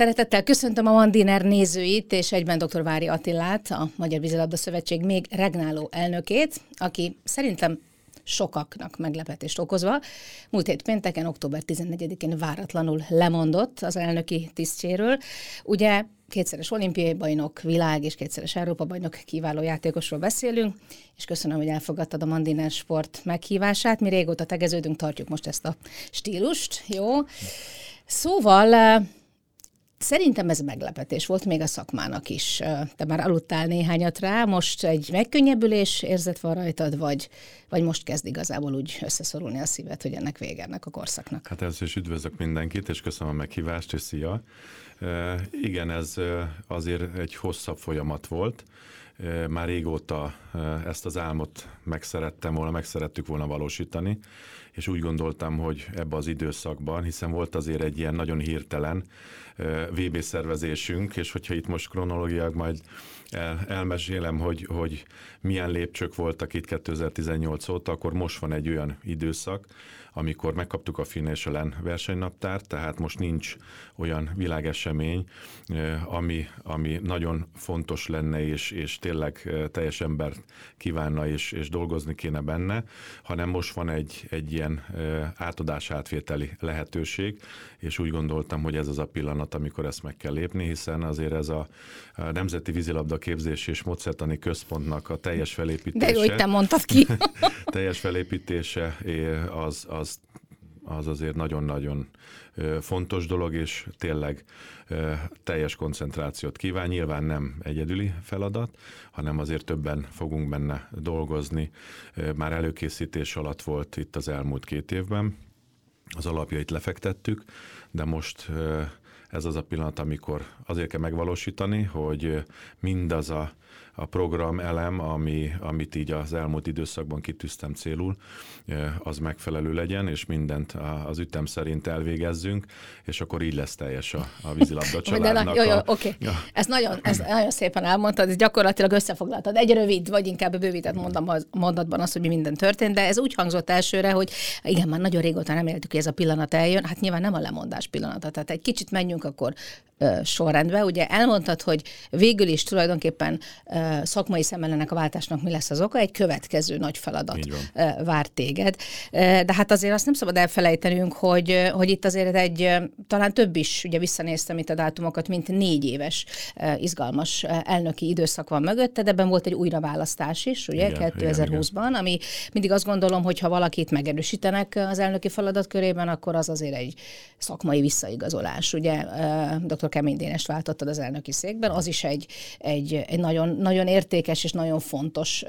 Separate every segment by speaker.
Speaker 1: Szeretettel köszöntöm a Mandiner nézőit, és egyben dr. Vári Attilát, a Magyar Vízilabda Szövetség még regnáló elnökét, aki szerintem sokaknak meglepetést okozva. Múlt hét pénteken, október 14-én váratlanul lemondott az elnöki tisztséről. Ugye kétszeres olimpiai bajnok, világ és kétszeres Európa bajnok kiváló játékosról beszélünk, és köszönöm, hogy elfogadtad a Mandiner Sport meghívását. Mi régóta tegeződünk, tartjuk most ezt a stílust, jó? Szóval Szerintem ez meglepetés volt még a szakmának is. Te már aludtál néhányat rá, most egy megkönnyebbülés érzet van rajtad, vagy, vagy most kezd igazából úgy összeszorulni a szíved, hogy ennek vége ennek a korszaknak?
Speaker 2: Hát először is üdvözlök mindenkit, és köszönöm a meghívást, és szia! Igen, ez azért egy hosszabb folyamat volt. Már régóta ezt az álmot megszerettem volna, megszerettük volna valósítani, és úgy gondoltam, hogy ebbe az időszakban, hiszen volt azért egy ilyen nagyon hirtelen VB szervezésünk, és hogyha itt most kronológiák majd el, elmesélem, hogy, hogy milyen lépcsők voltak itt 2018 óta, akkor most van egy olyan időszak, amikor megkaptuk a Financial versenynaptárt, tehát most nincs olyan világesemény, ami, ami nagyon fontos lenne, és, és tényleg teljes ember kívánna, és, és dolgozni kéne benne, hanem most van egy, egy ilyen átadás átvételi lehetőség, és úgy gondoltam, hogy ez az a pillanat, amikor ezt meg kell lépni, hiszen azért ez a Nemzeti Vízilabda Képzés és Módszertani Központnak a teljes felépítése.
Speaker 1: De jó, hogy te mondtad ki.
Speaker 2: teljes felépítése az, az az azért nagyon-nagyon fontos dolog, és tényleg teljes koncentrációt kíván. Nyilván nem egyedüli feladat, hanem azért többen fogunk benne dolgozni. Már előkészítés alatt volt itt az elmúlt két évben. Az alapjait lefektettük, de most ez az a pillanat, amikor azért kell megvalósítani, hogy mindaz a a program elem, ami, amit így az elmúlt időszakban kitűztem célul, az megfelelő legyen, és mindent az ütem szerint elvégezzünk, és akkor így lesz teljes a, a vízilabda családnak.
Speaker 1: jó, jó, oké. Okay. Ezt nagyon, ezt nagyon szépen elmondtad, ez gyakorlatilag összefoglaltad. Egy rövid, vagy inkább bővített mondom a mondatban az, hogy mi minden történt, de ez úgy hangzott elsőre, hogy igen, már nagyon régóta nem éltük, hogy ez a pillanat eljön. Hát nyilván nem a lemondás pillanata, tehát egy kicsit menjünk akkor sorrendbe. Ugye elmondtad, hogy végül is tulajdonképpen szakmai szemelenek a váltásnak mi lesz az oka, egy következő nagy feladat vár téged. De hát azért azt nem szabad elfelejtenünk, hogy, hogy itt azért egy, talán több is, ugye visszanéztem itt a dátumokat, mint négy éves izgalmas elnöki időszak van mögötted, ebben volt egy újraválasztás is, ugye, igen, 2020-ban, ami mindig azt gondolom, hogy ha valakit megerősítenek az elnöki feladatkörében, akkor az azért egy szakmai visszaigazolás. Ugye dr. Kemény Dénest váltottad az elnöki székben, az is egy, egy, egy nagyon, nagyon értékes és nagyon fontos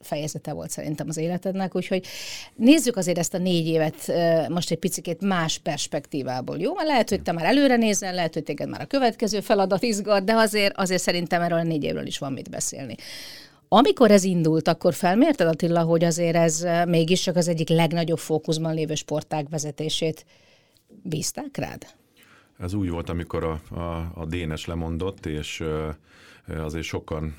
Speaker 1: fejezete volt szerintem az életednek, úgyhogy nézzük azért ezt a négy évet most egy picit más perspektívából, jó? Mert lehet, hogy te már előre nézel, lehet, hogy téged már a következő feladat izgat, de azért, azért szerintem erről a négy évről is van mit beszélni. Amikor ez indult, akkor felmérted Attila, hogy azért ez mégis csak az egyik legnagyobb fókuszban lévő sportág vezetését bízták rád?
Speaker 2: Ez úgy volt, amikor a, a, a Dénes lemondott, és azért sokan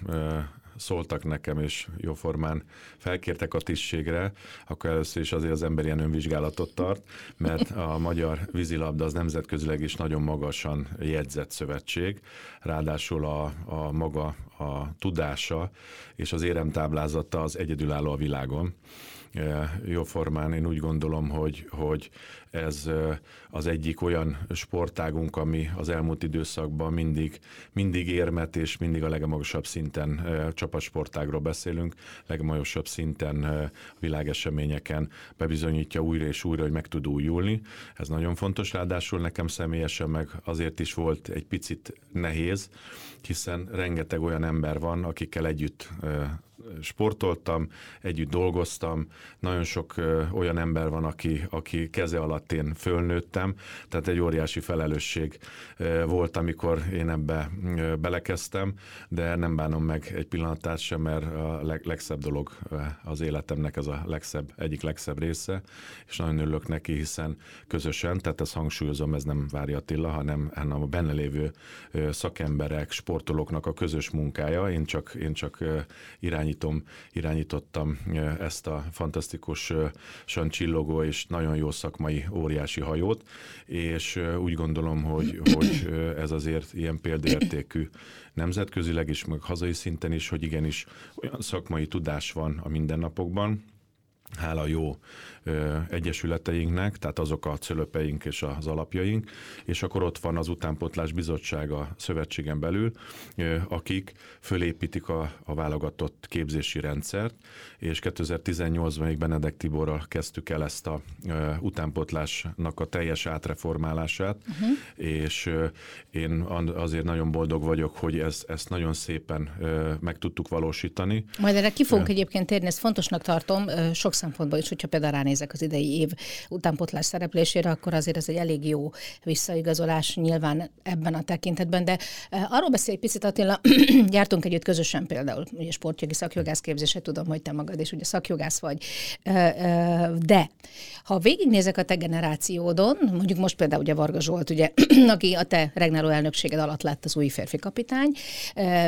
Speaker 2: szóltak nekem, és jóformán felkértek a tisztségre, akkor először is azért az ember ilyen önvizsgálatot tart, mert a magyar vízilabda az nemzetközileg is nagyon magasan jegyzett szövetség, ráadásul a, a maga a tudása és az éremtáblázata az egyedülálló a világon jóformán én úgy gondolom, hogy, hogy ez az egyik olyan sportágunk, ami az elmúlt időszakban mindig, mindig érmet és mindig a legmagasabb szinten csapatsportágról beszélünk, legmagasabb szinten világeseményeken bebizonyítja újra és újra, hogy meg tud újulni. Ez nagyon fontos, ráadásul nekem személyesen meg azért is volt egy picit nehéz, hiszen rengeteg olyan ember van, akikkel együtt sportoltam, együtt dolgoztam, nagyon sok olyan ember van, aki, aki keze alatt én fölnőttem, tehát egy óriási felelősség volt, amikor én ebbe belekezdtem, de nem bánom meg egy pillanatát sem, mert a leg, legszebb dolog az életemnek ez a legszebb, egyik legszebb része, és nagyon örülök neki, hiszen közösen, tehát ezt hangsúlyozom, ez nem Várja Attila, hanem, hanem a benne lévő szakemberek, sportolóknak a közös munkája, én csak, én csak irányítom irányítom, irányítottam ezt a fantasztikusan csillogó és nagyon jó szakmai óriási hajót, és úgy gondolom, hogy, hogy ez azért ilyen példaértékű nemzetközileg is, meg hazai szinten is, hogy igenis olyan szakmai tudás van a mindennapokban, hála jó egyesületeinknek, tehát azok a cölöpeink és az alapjaink, és akkor ott van az utánpotlás bizottsága szövetségen belül, akik fölépítik a, a válogatott képzési rendszert, és 2018-ban még Benedek Tiborral kezdtük el ezt a utánpotlásnak a teljes átreformálását, uh-huh. és én azért nagyon boldog vagyok, hogy ez, ezt nagyon szépen meg tudtuk valósítani.
Speaker 1: Majd erre ki fogunk egyébként térni, ezt fontosnak tartom, sok szempontból is, hogyha például ránézek az idei év utánpotlás szereplésére, akkor azért ez egy elég jó visszaigazolás nyilván ebben a tekintetben, de arról beszélj egy picit Attila, jártunk együtt közösen például, ugye sportjogi szakjogász képzése, tudom, hogy te magad is ugye szakjogász vagy, de ha végignézek a te generációdon, mondjuk most például ugye Varga Zsolt, ugye, aki a te regnáló elnökséged alatt lett az új férfi kapitány,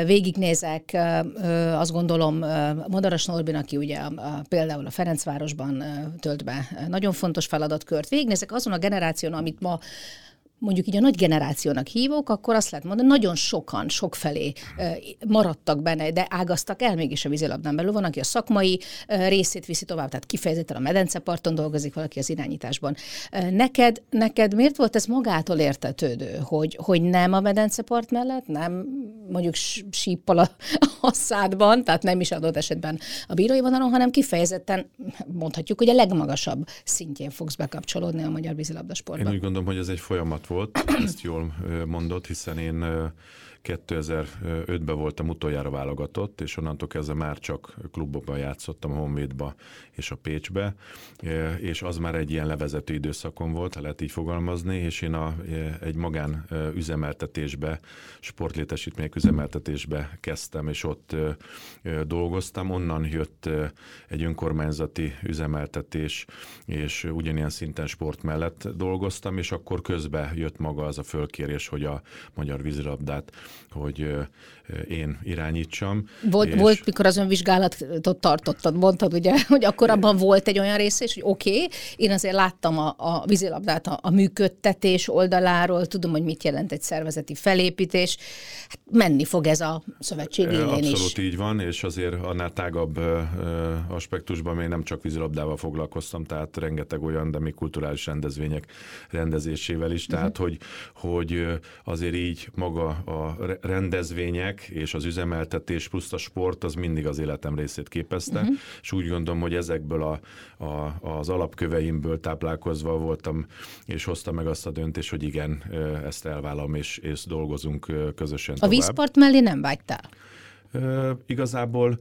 Speaker 1: végignézek azt gondolom Madaras Norbin, aki ugye például a Ferencvárosban tölt be nagyon fontos feladatkört. Végignézek azon a generáción, amit ma mondjuk így a nagy generációnak hívok, akkor azt lehet mondani, nagyon sokan, sokfelé maradtak benne, de ágaztak el mégis a vízilabdán belül. Van, aki a szakmai részét viszi tovább, tehát kifejezetten a medenceparton dolgozik, valaki az irányításban. Neked, neked miért volt ez magától értetődő, hogy, hogy nem a medencepart mellett, nem mondjuk síppal a, a szádban, tehát nem is adott esetben a bírói vonalon, hanem kifejezetten mondhatjuk, hogy a legmagasabb szintjén fogsz bekapcsolódni a magyar vízilabda sportban.
Speaker 2: Én úgy gondolom, hogy ez egy folyamat volt, ezt jól mondott, hiszen én 2005-ben voltam utoljára válogatott, és onnantól kezdve már csak klubokban játszottam, Honvédba és a Pécsbe, és az már egy ilyen levezető időszakon volt, ha lehet így fogalmazni, és én a, egy magán üzemeltetésbe, sportlétesítmények üzemeltetésbe kezdtem, és ott dolgoztam. Onnan jött egy önkormányzati üzemeltetés, és ugyanilyen szinten sport mellett dolgoztam, és akkor közben jött maga az a fölkérés, hogy a magyar vízilabdát hogy én irányítsam.
Speaker 1: Volt, és... volt mikor az önvizsgálatot tartottad, mondtad ugye, hogy akkor abban volt egy olyan rész is, hogy oké, okay, én azért láttam a, a vízilabdát a, a működtetés oldaláról, tudom, hogy mit jelent egy szervezeti felépítés, hát menni fog ez a szövetség élén
Speaker 2: Abszolút is. így van, és azért annál tágabb aspektusban még nem csak vízilabdával foglalkoztam, tehát rengeteg olyan, de még kulturális rendezvények rendezésével is, tehát uh-huh. hogy, hogy azért így maga a rendezvények és az üzemeltetés plusz a sport az mindig az életem részét képezte, uh-huh. és úgy gondolom, hogy ezekből a, a, az alapköveimből táplálkozva voltam, és hoztam meg azt a döntést, hogy igen, ezt elvállalom, és, és dolgozunk közösen
Speaker 1: A vízpart mellé nem vágytál?
Speaker 2: Uh, igazából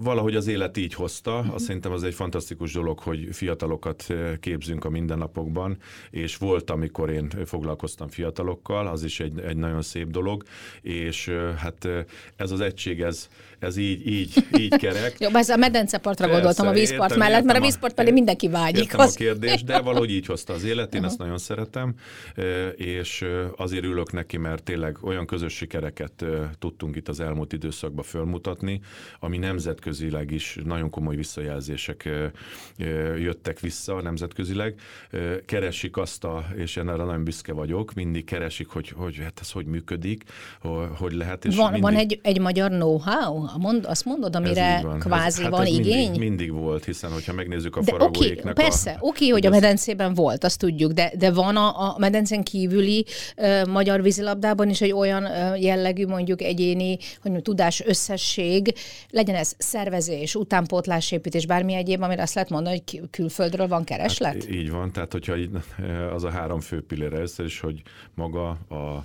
Speaker 2: valahogy az élet így hozta. Azt szerintem az egy fantasztikus dolog, hogy fiatalokat eh, képzünk a mindennapokban, és volt, amikor én foglalkoztam fiatalokkal, az is egy, egy nagyon szép dolog, és eh, hát eh, ez az egység, ez, ez így, így, így kerek.
Speaker 1: Jó, ez a medencepartra Persze, gondoltam a vízpart értem, mellett, mert a vízpart mellé mindenki vágyik.
Speaker 2: Értem az... a kérdés, de valahogy így hozta az élet, én uh-huh. ezt nagyon szeretem, és azért ülök neki, mert tényleg olyan közös sikereket tudtunk itt az elmúlt időszakban fölmutatni, ami nemzetközi nemzetközileg is nagyon komoly visszajelzések jöttek vissza nemzetközileg. Keresik azt a, és én erre nagyon büszke vagyok, mindig keresik, hogy, hogy hát ez hogy működik, hogy lehet. És
Speaker 1: van,
Speaker 2: mindig...
Speaker 1: van egy, egy magyar know-how? Mond, azt mondod, amire van. kvázi ez, hát van ez igény?
Speaker 2: Mindig, mindig volt, hiszen hogyha megnézzük a faragóéknak
Speaker 1: okay, Persze, oké, okay, hogy a medencében volt, azt tudjuk, de, de van a, a medencén kívüli uh, magyar vízilabdában is egy olyan uh, jellegű, mondjuk egyéni, hogy mondjuk, tudás összesség, legyen ez szervezés, utánpótlásépítés, bármi egyéb, amire azt lehet mondani, hogy külföldről van kereslet? Hát
Speaker 2: így van, tehát hogyha az a három fő pillér először is, hogy maga a, a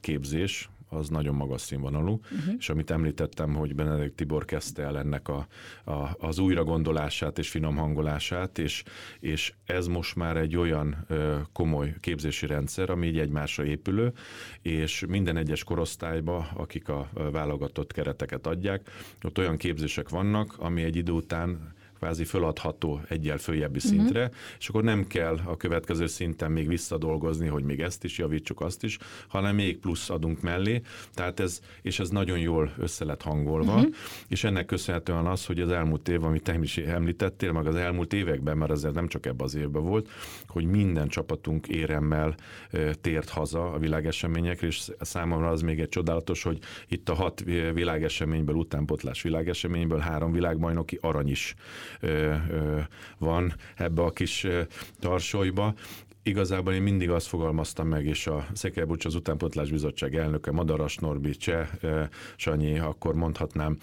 Speaker 2: képzés, az nagyon magas színvonalú, uh-huh. és amit említettem, hogy Benedikt Tibor kezdte el ennek a, a, az újragondolását és finom hangolását, és, és ez most már egy olyan ö, komoly képzési rendszer, ami így egymásra épülő, és minden egyes korosztályba, akik a válogatott kereteket adják, ott olyan képzések vannak, ami egy idő után kvázi föladható egyel följebbi uh-huh. szintre, és akkor nem kell a következő szinten még visszadolgozni, hogy még ezt is javítsuk, azt is, hanem még plusz adunk mellé, tehát ez, és ez nagyon jól össze lett hangolva, uh-huh. és ennek köszönhetően az, hogy az elmúlt év, amit te is említettél, meg az elmúlt években, mert azért nem csak ebben az évben volt, hogy minden csapatunk éremmel tért haza a világeseményekre, és számomra az még egy csodálatos, hogy itt a hat világeseményből, utánpotlás világeseményből három világbajnoki arany is van ebbe a kis tarsolyba, igazából én mindig azt fogalmaztam meg, és a Szekelbucs az Utánpotlás Bizottság elnöke, Madaras Norbi, Cseh, Sanyi, akkor mondhatnám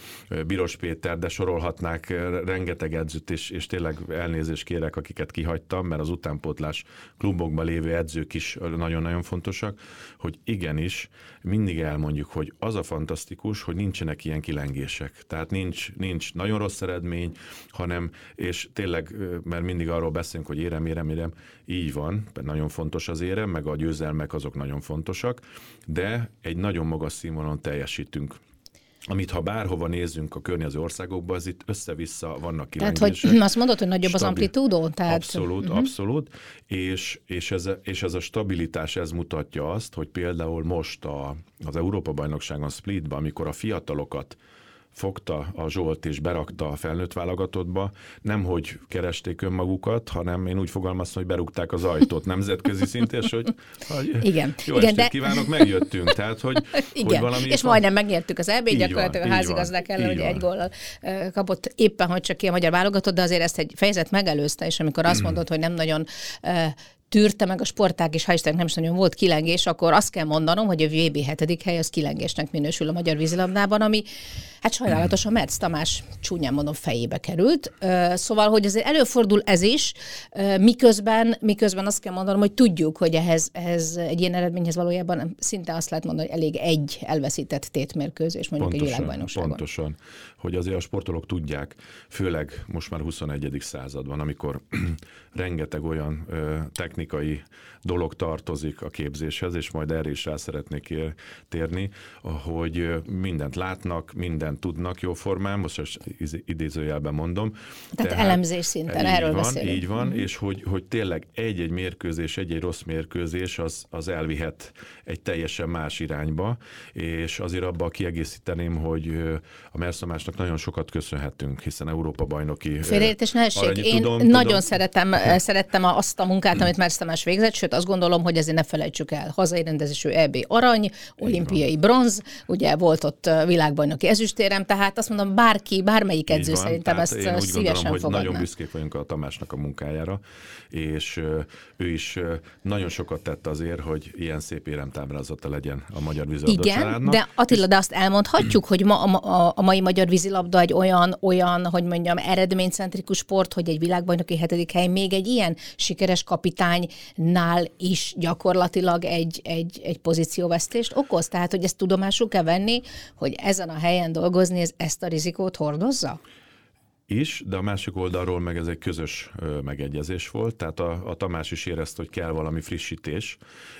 Speaker 2: Biros Péter, de sorolhatnák rengeteg edzőt, és, és tényleg elnézést kérek, akiket kihagytam, mert az utánpótlás klubokban lévő edzők is nagyon-nagyon fontosak, hogy igenis mindig elmondjuk, hogy az a fantasztikus, hogy nincsenek ilyen kilengések. Tehát nincs, nincs nagyon rossz eredmény, hanem, és tényleg, mert mindig arról beszélünk, hogy érem, érem, érem, így van, nagyon fontos az érem, meg a győzelmek azok nagyon fontosak, de egy nagyon magas színvonalon teljesítünk amit ha bárhova nézzünk a környező országokban, az itt össze-vissza vannak
Speaker 1: kilengések. Tehát, hogy azt mondod, hogy nagyobb stabil, az amplitúdó? Tehát...
Speaker 2: Abszolút, uh-huh. abszolút, és, és, ez, és ez a stabilitás, ez mutatja azt, hogy például most a, az Európa-bajnokságon Splitben, amikor a fiatalokat fogta a Zsolt és berakta a felnőtt válogatottba, nem hogy keresték önmagukat, hanem én úgy fogalmaztam, hogy berúgták az ajtót nemzetközi szinten, és hogy, hogy
Speaker 1: igen,
Speaker 2: jó
Speaker 1: igen,
Speaker 2: de... kívánok, megjöttünk. Tehát, hogy,
Speaker 1: igen, hogy valami és van... majdnem megnyertük az EB-t, gyakorlatilag a házigazdák ellen, hogy egy góllal kapott éppen, hogy csak ki a magyar válogatott, de azért ezt egy fejezet megelőzte, és amikor azt mondod, hogy nem nagyon tűrte meg a sportág, és ha Isten nem is nagyon volt kilengés, akkor azt kell mondanom, hogy a VB hetedik hely az kilengésnek minősül a magyar vízilabdában, ami hát sajnálatosan Merc Tamás csúnyán mondom fejébe került. Szóval, hogy azért előfordul ez is, miközben, miközben azt kell mondanom, hogy tudjuk, hogy ehhez, ehhez egy ilyen eredményhez valójában szinte azt lehet mondani, hogy elég egy elveszített tétmérkőzés mondjuk pontosan, egy világbajnokságon.
Speaker 2: Pontosan, hogy azért a sportolók tudják, főleg most már 21. században, amikor rengeteg olyan technikai technikai dolog tartozik a képzéshez, és majd erre is rá szeretnék térni, hogy mindent látnak, mindent tudnak jóformán, most idézőjelben mondom.
Speaker 1: Tehát, tehát elemzés szinten, erről
Speaker 2: van,
Speaker 1: beszélünk.
Speaker 2: Így van, mm. és hogy, hogy tényleg egy-egy mérkőzés, egy-egy rossz mérkőzés az, az elvihet egy teljesen más irányba, és azért abba kiegészíteném, hogy a Merszamásnak nagyon sokat köszönhetünk, hiszen Európa bajnoki
Speaker 1: Félreértés ne Én tudom, nagyon tudom. szeretem, szerettem azt a munkát, amit már Tamás végzett, sőt azt gondolom, hogy ezért ne felejtsük el. Hazai rendezésű EB arany, olimpiai bronz, ugye volt ott világbajnoki ezüstérem, tehát azt mondom, bárki, bármelyik edző van, szerintem ezt én úgy szívesen gondolom, hogy
Speaker 2: fogadná. nagyon büszkék vagyunk a Tamásnak a munkájára, és ő is nagyon sokat tett azért, hogy ilyen szép éremtábrázata legyen a magyar vízilabda
Speaker 1: Igen, családnak. de Attila, de azt elmondhatjuk, hogy ma a, a, a mai magyar vízilabda egy olyan, olyan, hogy mondjam, eredménycentrikus sport, hogy egy világbajnoki hetedik hely még egy ilyen sikeres kapitánynál is gyakorlatilag egy, egy, egy pozícióvesztést okoz. Tehát, hogy ezt tudomásul kell venni, hogy ezen a helyen dolgozni, ez ezt a rizikót hordozza?
Speaker 2: is, de a másik oldalról meg ez egy közös megegyezés volt, tehát a, a Tamás is érezte, hogy kell valami frissítés,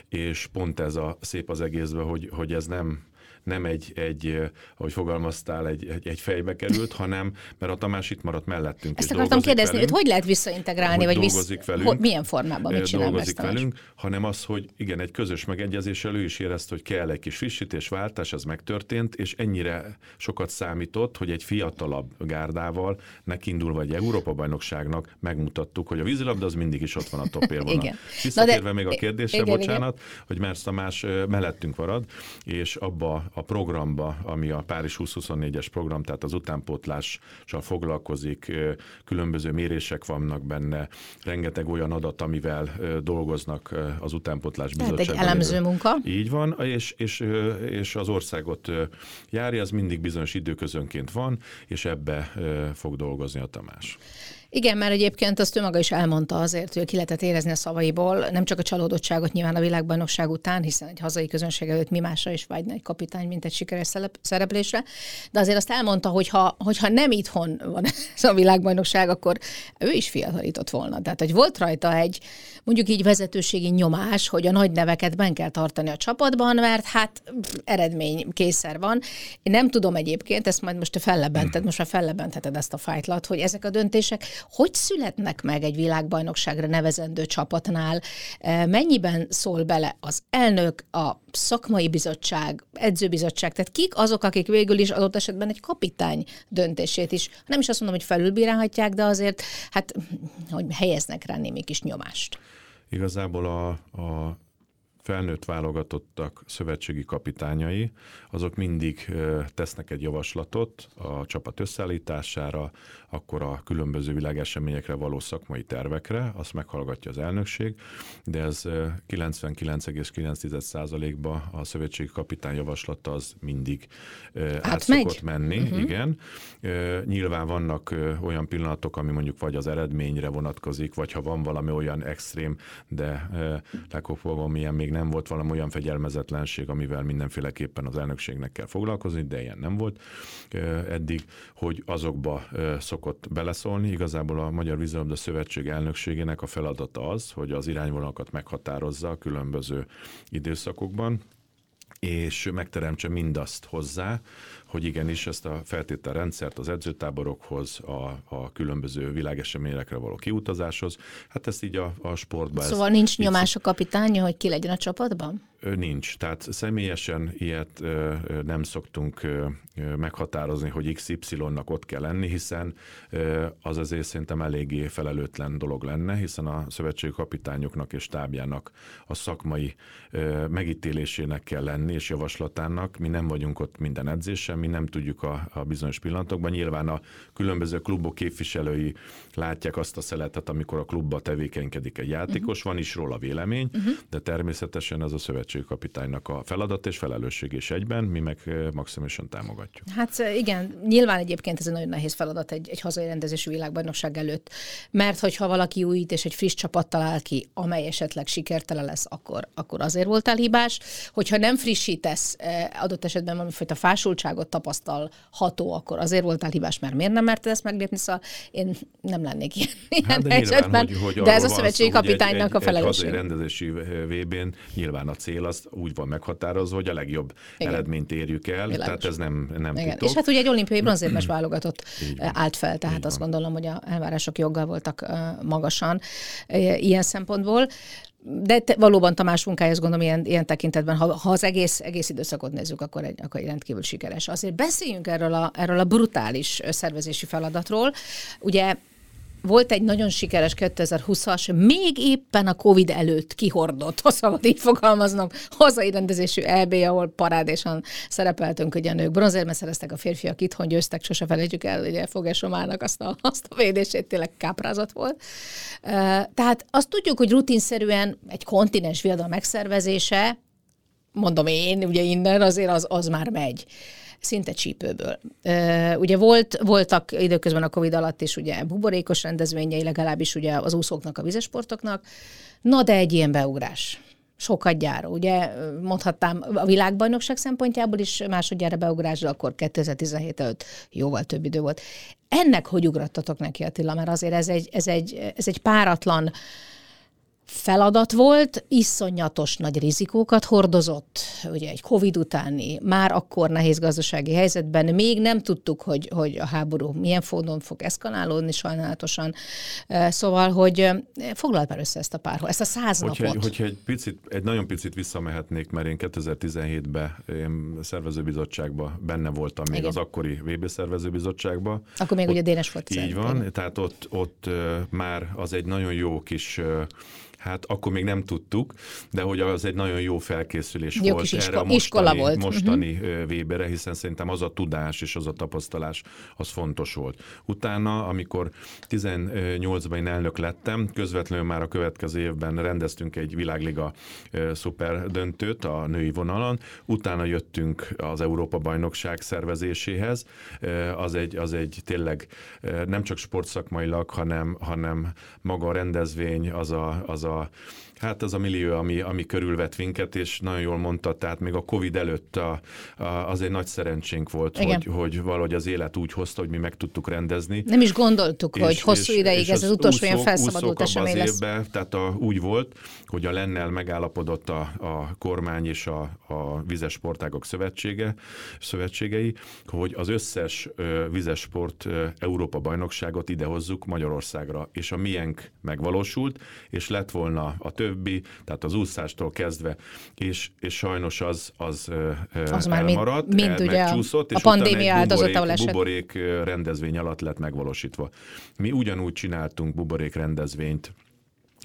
Speaker 2: és pont ez a szép az egészben, hogy, hogy ez nem nem egy, egy ahogy fogalmaztál, egy, egy, egy fejbe került, hanem mert a Tamás itt maradt mellettünk.
Speaker 1: Ezt akartam kérdezni, velünk, hogy hogy lehet visszaintegrálni, vagy dolgozik vissz, velünk, milyen formában, mit csinál
Speaker 2: dolgozik velünk, hanem az, hogy igen, egy közös megegyezéssel ő is érezte, hogy kell egy kis frissítés, váltás, ez megtörtént, és ennyire sokat számított, hogy egy fiatalabb gárdával nekindulva egy Európa-bajnokságnak megmutattuk, hogy a vízilabda az mindig is ott van a top élvonal. Visszatérve de, még a kérdésre, igen, bocsánat, igen. hogy Mersz Tamás mellettünk marad, és abba a programba, ami a Párizs 2024-es program, tehát az utánpótlással foglalkozik, különböző mérések vannak benne, rengeteg olyan adat, amivel dolgoznak az utánpótlás bizottságban.
Speaker 1: Tehát egy elemző munka.
Speaker 2: Így van, és, és, és az országot járja, az mindig bizonyos időközönként van, és ebbe fog dolgozni a Tamás.
Speaker 1: Igen, mert egyébként azt ő maga is elmondta azért, hogy ki lehetett érezni a szavaiból, nem csak a csalódottságot nyilván a világbajnokság után, hiszen egy hazai közönség előtt mi másra is vágyna egy kapitány, mint egy sikeres szereplésre, de azért azt elmondta, hogy ha, hogyha nem itthon van ez a világbajnokság, akkor ő is fiatalított volna. Tehát, hogy volt rajta egy mondjuk így vezetőségi nyomás, hogy a nagy neveket ben kell tartani a csapatban, mert hát eredmény készer van. Én nem tudom egyébként, ezt majd most te fellebented, most már fellebentheted ezt a fájtlat, hogy ezek a döntések hogy születnek meg egy világbajnokságra nevezendő csapatnál, e, mennyiben szól bele az elnök, a szakmai bizottság, edzőbizottság, tehát kik azok, akik végül is adott esetben egy kapitány döntését is, nem is azt mondom, hogy felülbírálhatják, de azért hát, hogy helyeznek rá némi kis nyomást.
Speaker 2: Igazából a, a felnőtt válogatottak szövetségi kapitányai, azok mindig tesznek egy javaslatot a csapat összeállítására, akkor a különböző világeseményekre való szakmai tervekre, azt meghallgatja az elnökség, de ez 99,9%-ba a szövetségi kapitány javaslata az mindig át, át szokott menni, uh-huh. igen. Nyilván vannak olyan pillanatok, ami mondjuk vagy az eredményre vonatkozik, vagy ha van valami olyan extrém, de legfogva milyen még nem volt valami olyan fegyelmezetlenség, amivel mindenféleképpen az elnökségnek kell foglalkozni, de ilyen nem volt eddig, hogy azokba szokott beleszólni. Igazából a Magyar Vízilabda Szövetség elnökségének a feladata az, hogy az irányvonalakat meghatározza a különböző időszakokban, és megteremtse mindazt hozzá, hogy igenis ezt a feltételrendszert az edzőtáborokhoz, a, a különböző világeseményekre való kiutazáshoz, hát ezt így a, a sportban...
Speaker 1: Szóval nincs nyomás a kapitánya, hogy ki legyen a csapatban?
Speaker 2: Nincs. Tehát személyesen ilyet nem szoktunk meghatározni, hogy XY-nak ott kell lenni, hiszen az azért szerintem eléggé felelőtlen dolog lenne, hiszen a szövetségi kapitányoknak és tábjának a szakmai megítélésének kell lenni, és javaslatának. Mi nem vagyunk ott minden edzésen, mi nem tudjuk a, a bizonyos pillanatokban. Nyilván a különböző klubok képviselői látják azt a szeletet, amikor a klubba tevékenykedik egy játékos, uh-huh. van is róla vélemény, uh-huh. de természetesen ez a szövetségi kapitánynak a feladat és felelősség is egyben, mi meg maximálisan támogatjuk.
Speaker 1: Hát igen, nyilván egyébként ez egy nagyon nehéz feladat egy, egy hazai rendezésű világbajnokság előtt, mert hogyha valaki újít és egy friss csapat talál ki, amely esetleg sikertelen lesz, akkor, akkor azért voltál hibás. Hogyha nem frissítesz, adott esetben valamifajta fásultságot tapasztalható, akkor azért voltál hibás, mert miért nem merted ezt meglépni, szóval én nem lennék ilyen, hát de helyzetben. Nyilván, hogy, hogy de ez a szövetségi kapitánynak egy, a felelősség.
Speaker 2: Egy, egy rendezési VB-n nyilván a cél az úgy van meghatározva, hogy a legjobb Igen. eredményt érjük el, Világos. tehát ez nem, nem Igen.
Speaker 1: És hát ugye egy olimpiai bronzérmes válogatott állt fel, tehát azt gondolom, hogy a elvárások joggal voltak magasan ilyen szempontból de te, valóban Tamás munkája, azt gondolom, ilyen, ilyen tekintetben, ha, ha az egész, egész időszakot nézzük, akkor egy, akkor egy rendkívül sikeres. Azért beszéljünk erről a, erről a brutális szervezési feladatról. Ugye volt egy nagyon sikeres 2020-as, még éppen a Covid előtt kihordott, ha szabad így fogalmaznom, hazai rendezésű EB, ahol parádésan szerepeltünk, ugye a nők bronzérmet szereztek, a férfiak itthon győztek, sose felejtjük el, ugye Fogásomának azt a, azt a védését tényleg káprázat volt. Tehát azt tudjuk, hogy rutinszerűen egy kontinens viadal megszervezése, mondom én, ugye innen azért az, az már megy szinte csípőből. Ugye volt, voltak időközben a Covid alatt is ugye buborékos rendezvényei, legalábbis ugye az úszóknak, a vizesportoknak, na de egy ilyen beugrás sokat gyára. Ugye mondhatnám a világbajnokság szempontjából is másodjára beugrás, de akkor 2017 előtt jóval több idő volt. Ennek hogy ugrattatok neki, Attila? Mert azért ez egy, ez egy, ez egy páratlan feladat volt, iszonyatos nagy rizikókat hordozott, ugye egy Covid utáni, már akkor nehéz gazdasági helyzetben, még nem tudtuk, hogy, hogy a háború milyen fódon fog eszkalálódni sajnálatosan. Szóval, hogy foglald már össze ezt a pár, ezt a száz
Speaker 2: hogyha,
Speaker 1: napot.
Speaker 2: Hogyha egy, picit, egy nagyon picit visszamehetnék, mert én 2017-ben én szervezőbizottságban benne voltam, még Igen. az akkori VB szervezőbizottságban.
Speaker 1: Akkor még ott, ugye Dénes volt.
Speaker 2: Így van, tehát ott, ott már az egy nagyon jó kis Hát akkor még nem tudtuk, de hogy az egy nagyon jó felkészülés
Speaker 1: jó
Speaker 2: volt
Speaker 1: kis isko-
Speaker 2: erre a mostani,
Speaker 1: iskola volt.
Speaker 2: mostani uh-huh. Webere, hiszen szerintem az a tudás és az a tapasztalás az fontos volt. Utána, amikor 18-ban én elnök lettem, közvetlenül már a következő évben rendeztünk egy világliga szuper döntőt a női vonalon, utána jöttünk az Európa bajnokság szervezéséhez, az egy, az egy tényleg nem csak sportszakmailag, hanem, hanem maga a rendezvény, az a, az a og Hát az a millió, ami, ami körülvet minket, és nagyon jól mondta, tehát még a Covid előtt a, a, az egy nagy szerencsénk volt, hogy, hogy valahogy az élet úgy hozta, hogy mi meg tudtuk rendezni.
Speaker 1: Nem is gondoltuk, és, hogy hosszú és, ideig és ez az, az utolsó ilyen felszabadult esemény lesz.
Speaker 2: Évbe, tehát a, úgy volt, hogy a Lennel megállapodott a, a kormány és a, a Vizes Sportágok Szövetsége, Szövetségei, hogy az összes ö, vizesport ö, Európa bajnokságot idehozzuk Magyarországra, és a miénk megvalósult, és lett volna a több többi, tehát az úszástól kezdve, és, és sajnos az, az, az már elmaradt,
Speaker 1: mind, mind ugye a, a pandémia áldozata esett.
Speaker 2: buborék rendezvény alatt lett megvalósítva. Mi ugyanúgy csináltunk buborék rendezvényt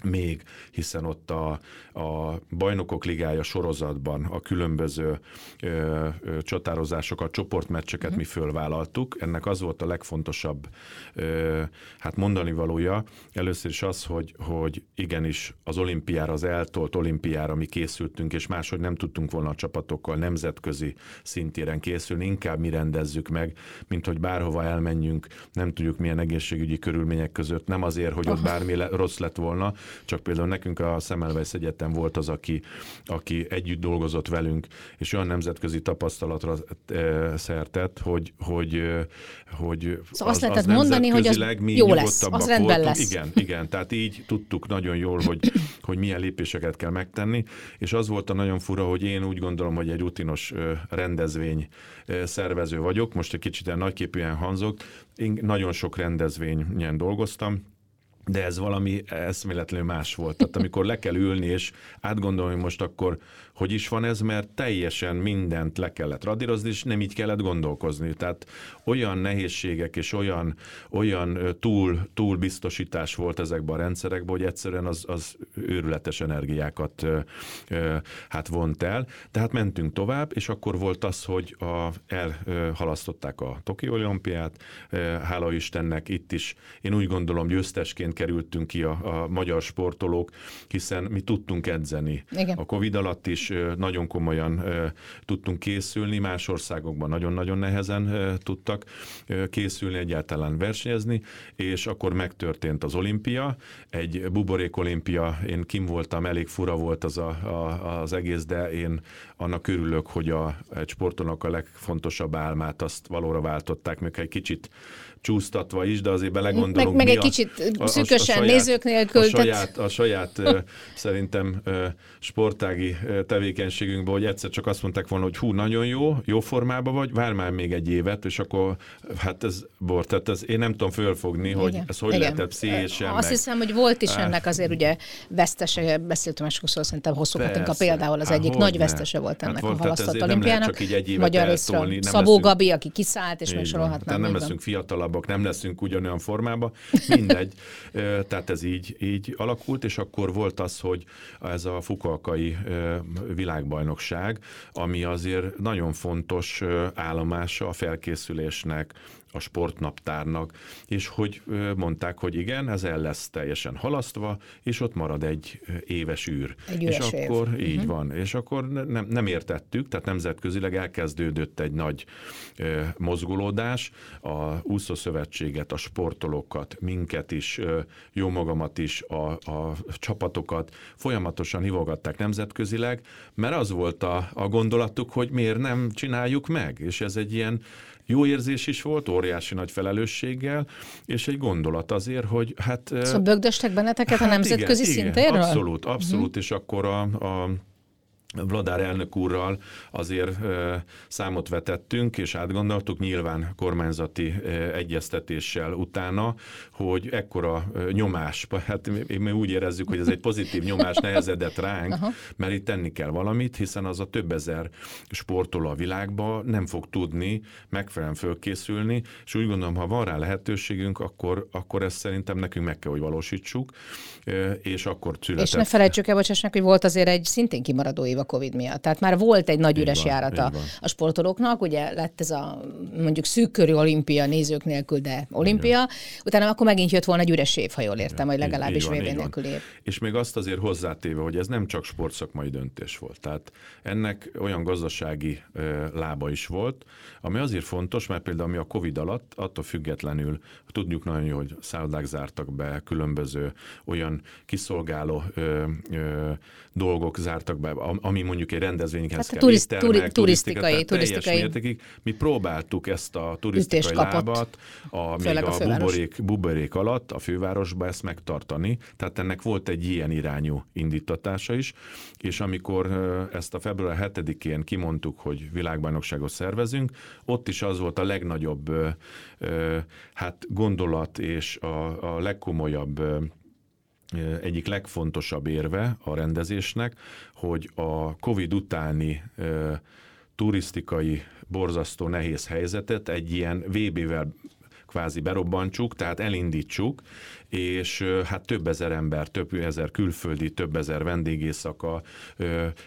Speaker 2: még, hiszen ott a, a bajnokok ligája sorozatban a különböző ö, ö, csatározásokat, csoportmeccseket mm. mi fölvállaltuk. Ennek az volt a legfontosabb ö, hát mondani valója. Először is az, hogy, hogy igenis az olimpiára, az eltolt olimpiára mi készültünk, és máshogy nem tudtunk volna a csapatokkal nemzetközi szintéren készülni, inkább mi rendezzük meg, mint hogy bárhova elmenjünk, nem tudjuk milyen egészségügyi körülmények között, nem azért, hogy ott bármi le, rossz lett volna, csak például nekünk a Szemelweis Egyetem volt az, aki, aki együtt dolgozott velünk, és olyan nemzetközi tapasztalatra e, szertett, hogy, hogy, eh, hogy
Speaker 1: szóval az, azt lehetett az mondani, hogy az
Speaker 2: mi
Speaker 1: jó lesz, az rendben voltunk. lesz.
Speaker 2: Igen, igen, tehát így tudtuk nagyon jól, hogy, hogy milyen lépéseket kell megtenni, és az volt a nagyon fura, hogy én úgy gondolom, hogy egy rutinos rendezvény szervező vagyok, most egy kicsit ilyen nagyképűen hanzok, én nagyon sok rendezvényen dolgoztam, de ez valami eszméletlenül más volt. Tehát amikor le kell ülni, és átgondolni, hogy most akkor hogy is van ez, mert teljesen mindent le kellett radírozni, és nem így kellett gondolkozni. Tehát olyan nehézségek és olyan, olyan túl, túl biztosítás volt ezekben a rendszerekben, hogy egyszerűen az, az őrületes energiákat hát vont el. Tehát mentünk tovább, és akkor volt az, hogy a, elhalasztották a Tokió olimpiát, hála Istennek itt is, én úgy gondolom győztesként kerültünk ki a, a magyar sportolók, hiszen mi tudtunk edzeni. Igen. A Covid alatt is nagyon komolyan tudtunk készülni, más országokban nagyon-nagyon nehezen tudtak készülni, egyáltalán versenyezni, és akkor megtörtént az olimpia, egy buborék olimpia, én kim voltam, elég fura volt az a, a, az egész, de én annak örülök, hogy a, egy sportolónak a legfontosabb álmát azt valóra váltották, még egy kicsit csúsztatva is, de azért belegondolunk.
Speaker 1: Meg, meg egy a, kicsit szűkösen a, a saját, nézők nélkül.
Speaker 2: A saját, a saját szerintem sportági tevékenységünkben, hogy egyszer csak azt mondták volna, hogy hú, nagyon jó, jó formában vagy, vár már még egy évet, és akkor hát ez bor, tehát ez, én nem tudom fölfogni, Igen. hogy ez hogy Igen. lehetett pszichésen.
Speaker 1: Azt meg. hiszem, hogy volt is ennek azért ugye vesztese, beszéltem máskor, szerintem hosszú Katinka például az egyik nagy vesztese volt hát ennek hát volt, a halasztott olimpiának.
Speaker 2: Csak így egy évet Magyar
Speaker 1: eltolni, Szabó Gabi, aki kiszállt, és még sorolhatnám.
Speaker 2: Nem leszünk fiatalabb fiatalabbak, nem leszünk ugyanolyan formában, mindegy. Tehát ez így, így alakult, és akkor volt az, hogy ez a fukalkai világbajnokság, ami azért nagyon fontos állomása a felkészülésnek, a sportnaptárnak, és hogy mondták, hogy igen, ez el lesz teljesen halasztva, és ott marad egy éves űr.
Speaker 1: Egy
Speaker 2: és
Speaker 1: év.
Speaker 2: akkor uh-huh. így van. És akkor nem, nem értettük, tehát nemzetközileg elkezdődött egy nagy uh, mozgolódás, a úszószövetséget, a sportolókat, minket is, uh, jó magamat is, a, a csapatokat folyamatosan hívogatták nemzetközileg, mert az volt a, a gondolatuk, hogy miért nem csináljuk meg, és ez egy ilyen jó érzés is volt, óriási nagy felelősséggel, és egy gondolat azért, hogy hát...
Speaker 1: Szóval bögdöstek benneteket hát a nemzetközi
Speaker 2: igen,
Speaker 1: szintéről?
Speaker 2: Igen, abszolút, abszolút, uh-huh. és akkor a, a Vladár elnök úrral azért számot vetettünk, és átgondoltuk nyilván kormányzati egyeztetéssel utána, hogy ekkora nyomás, hát mi, úgy érezzük, hogy ez egy pozitív nyomás nehezedett ránk, Aha. mert itt tenni kell valamit, hiszen az a több ezer sportoló a világban nem fog tudni megfelelően fölkészülni, és úgy gondolom, ha van rá lehetőségünk, akkor, akkor ezt szerintem nekünk meg kell, hogy valósítsuk, és akkor született.
Speaker 1: És ne felejtsük el, bocsássák, hogy volt azért egy szintén kimaradó év a Covid miatt. Tehát már volt egy nagy üres járat a, a sportolóknak, ugye lett ez a mondjuk szűk olimpia nézők nélkül, de olimpia, Igen. utána akkor megint jött volna egy üres év, ha jól értem, vagy legalábbis VB nélkül év.
Speaker 2: És még azt azért hozzátéve, hogy ez nem csak sportszakmai döntés volt. Tehát ennek olyan gazdasági ö, lába is volt, ami azért fontos, mert például mi a Covid alatt, attól függetlenül tudjuk nagyon jó, hogy szállodák zártak be, különböző olyan kiszolgáló ö, ö, dolgok zártak be, ami mondjuk egy rendezvényhez hát kell
Speaker 1: turiszt, turi, turisztikai, turisztikai.
Speaker 2: Mértékig. Mi próbáltuk ezt a turisztikai lábat, a, még a, a buborék, buborék alatt a fővárosba ezt megtartani. Tehát ennek volt egy ilyen irányú indítatása is, és amikor ezt a február 7-én kimondtuk, hogy világbajnokságot szervezünk, ott is az volt a legnagyobb hát gondolat és a, a legkomolyabb egyik legfontosabb érve a rendezésnek, hogy a COVID utáni turisztikai borzasztó nehéz helyzetet egy ilyen VB-vel kvázi berobbantsuk, tehát elindítsuk, és hát több ezer ember, több ezer külföldi, több ezer vendégészaka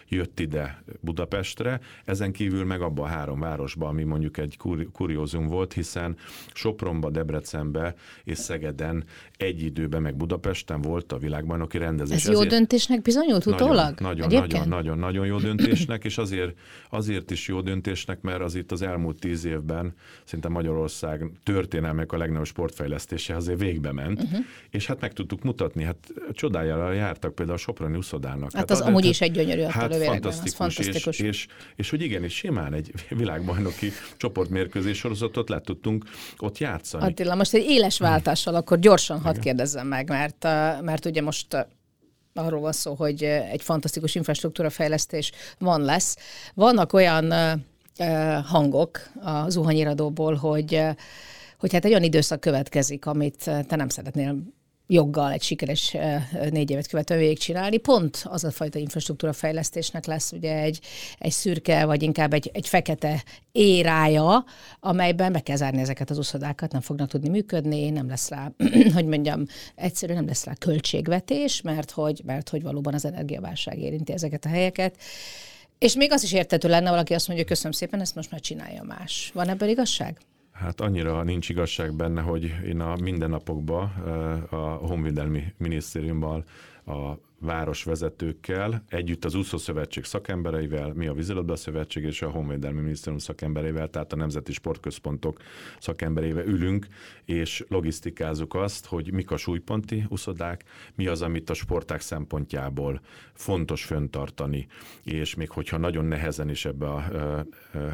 Speaker 2: jött ide Budapestre, ezen kívül meg abba a három városba, ami mondjuk egy kuriózum volt, hiszen Sopronba, Debrecenbe és Szegeden egy időben meg Budapesten volt a világbajnoki rendezés.
Speaker 1: Ez jó ezért döntésnek bizonyult utólag?
Speaker 2: Nagyon, nagyon, nagyon, nagyon jó döntésnek, és azért, azért is jó döntésnek, mert az itt az elmúlt tíz évben szinte Magyarország történelmek a legnagyobb sportfejlesztése azért végbe ment, uh-huh és hát meg tudtuk mutatni, hát csodájára jártak például a Soproni uszodának.
Speaker 1: Hát, hát az a, amúgy hát, is egy gyönyörű
Speaker 2: hát fantasztikus, fantasztikus. És, és, és, hogy igen, és simán egy világbajnoki csoportmérkőzés sorozatot le tudtunk ott játszani.
Speaker 1: Attila, most egy éles váltással akkor gyorsan hadd kérdezzem meg, mert, mert ugye most arról van szó, hogy egy fantasztikus infrastruktúra fejlesztés van lesz. Vannak olyan hangok a zuhanyiradóból, hogy hogy hát egy olyan időszak következik, amit te nem szeretnél joggal egy sikeres négy évet követően végigcsinálni. Pont az a fajta infrastruktúra fejlesztésnek lesz ugye egy, egy szürke, vagy inkább egy, egy fekete érája, amelyben be kell zárni ezeket az uszodákat, nem fognak tudni működni, nem lesz rá, hogy mondjam, egyszerűen nem lesz rá költségvetés, mert hogy, mert hogy valóban az energiaválság érinti ezeket a helyeket. És még az is értető lenne, valaki azt mondja, köszönöm szépen, ezt most már csinálja más. Van ebből igazság?
Speaker 2: Hát annyira nincs igazság benne, hogy én a mindennapokban a Honvédelmi Minisztériumban a városvezetőkkel, együtt az úszó szövetség szakembereivel, mi a vízilabda szövetség és a Honvédelmi Minisztérium szakembereivel, tehát a Nemzeti Sportközpontok szakembereivel ülünk, és logisztikázzuk azt, hogy mik a súlyponti uszodák, mi az, amit a sporták szempontjából fontos föntartani, és még hogyha nagyon nehezen is ebbe a,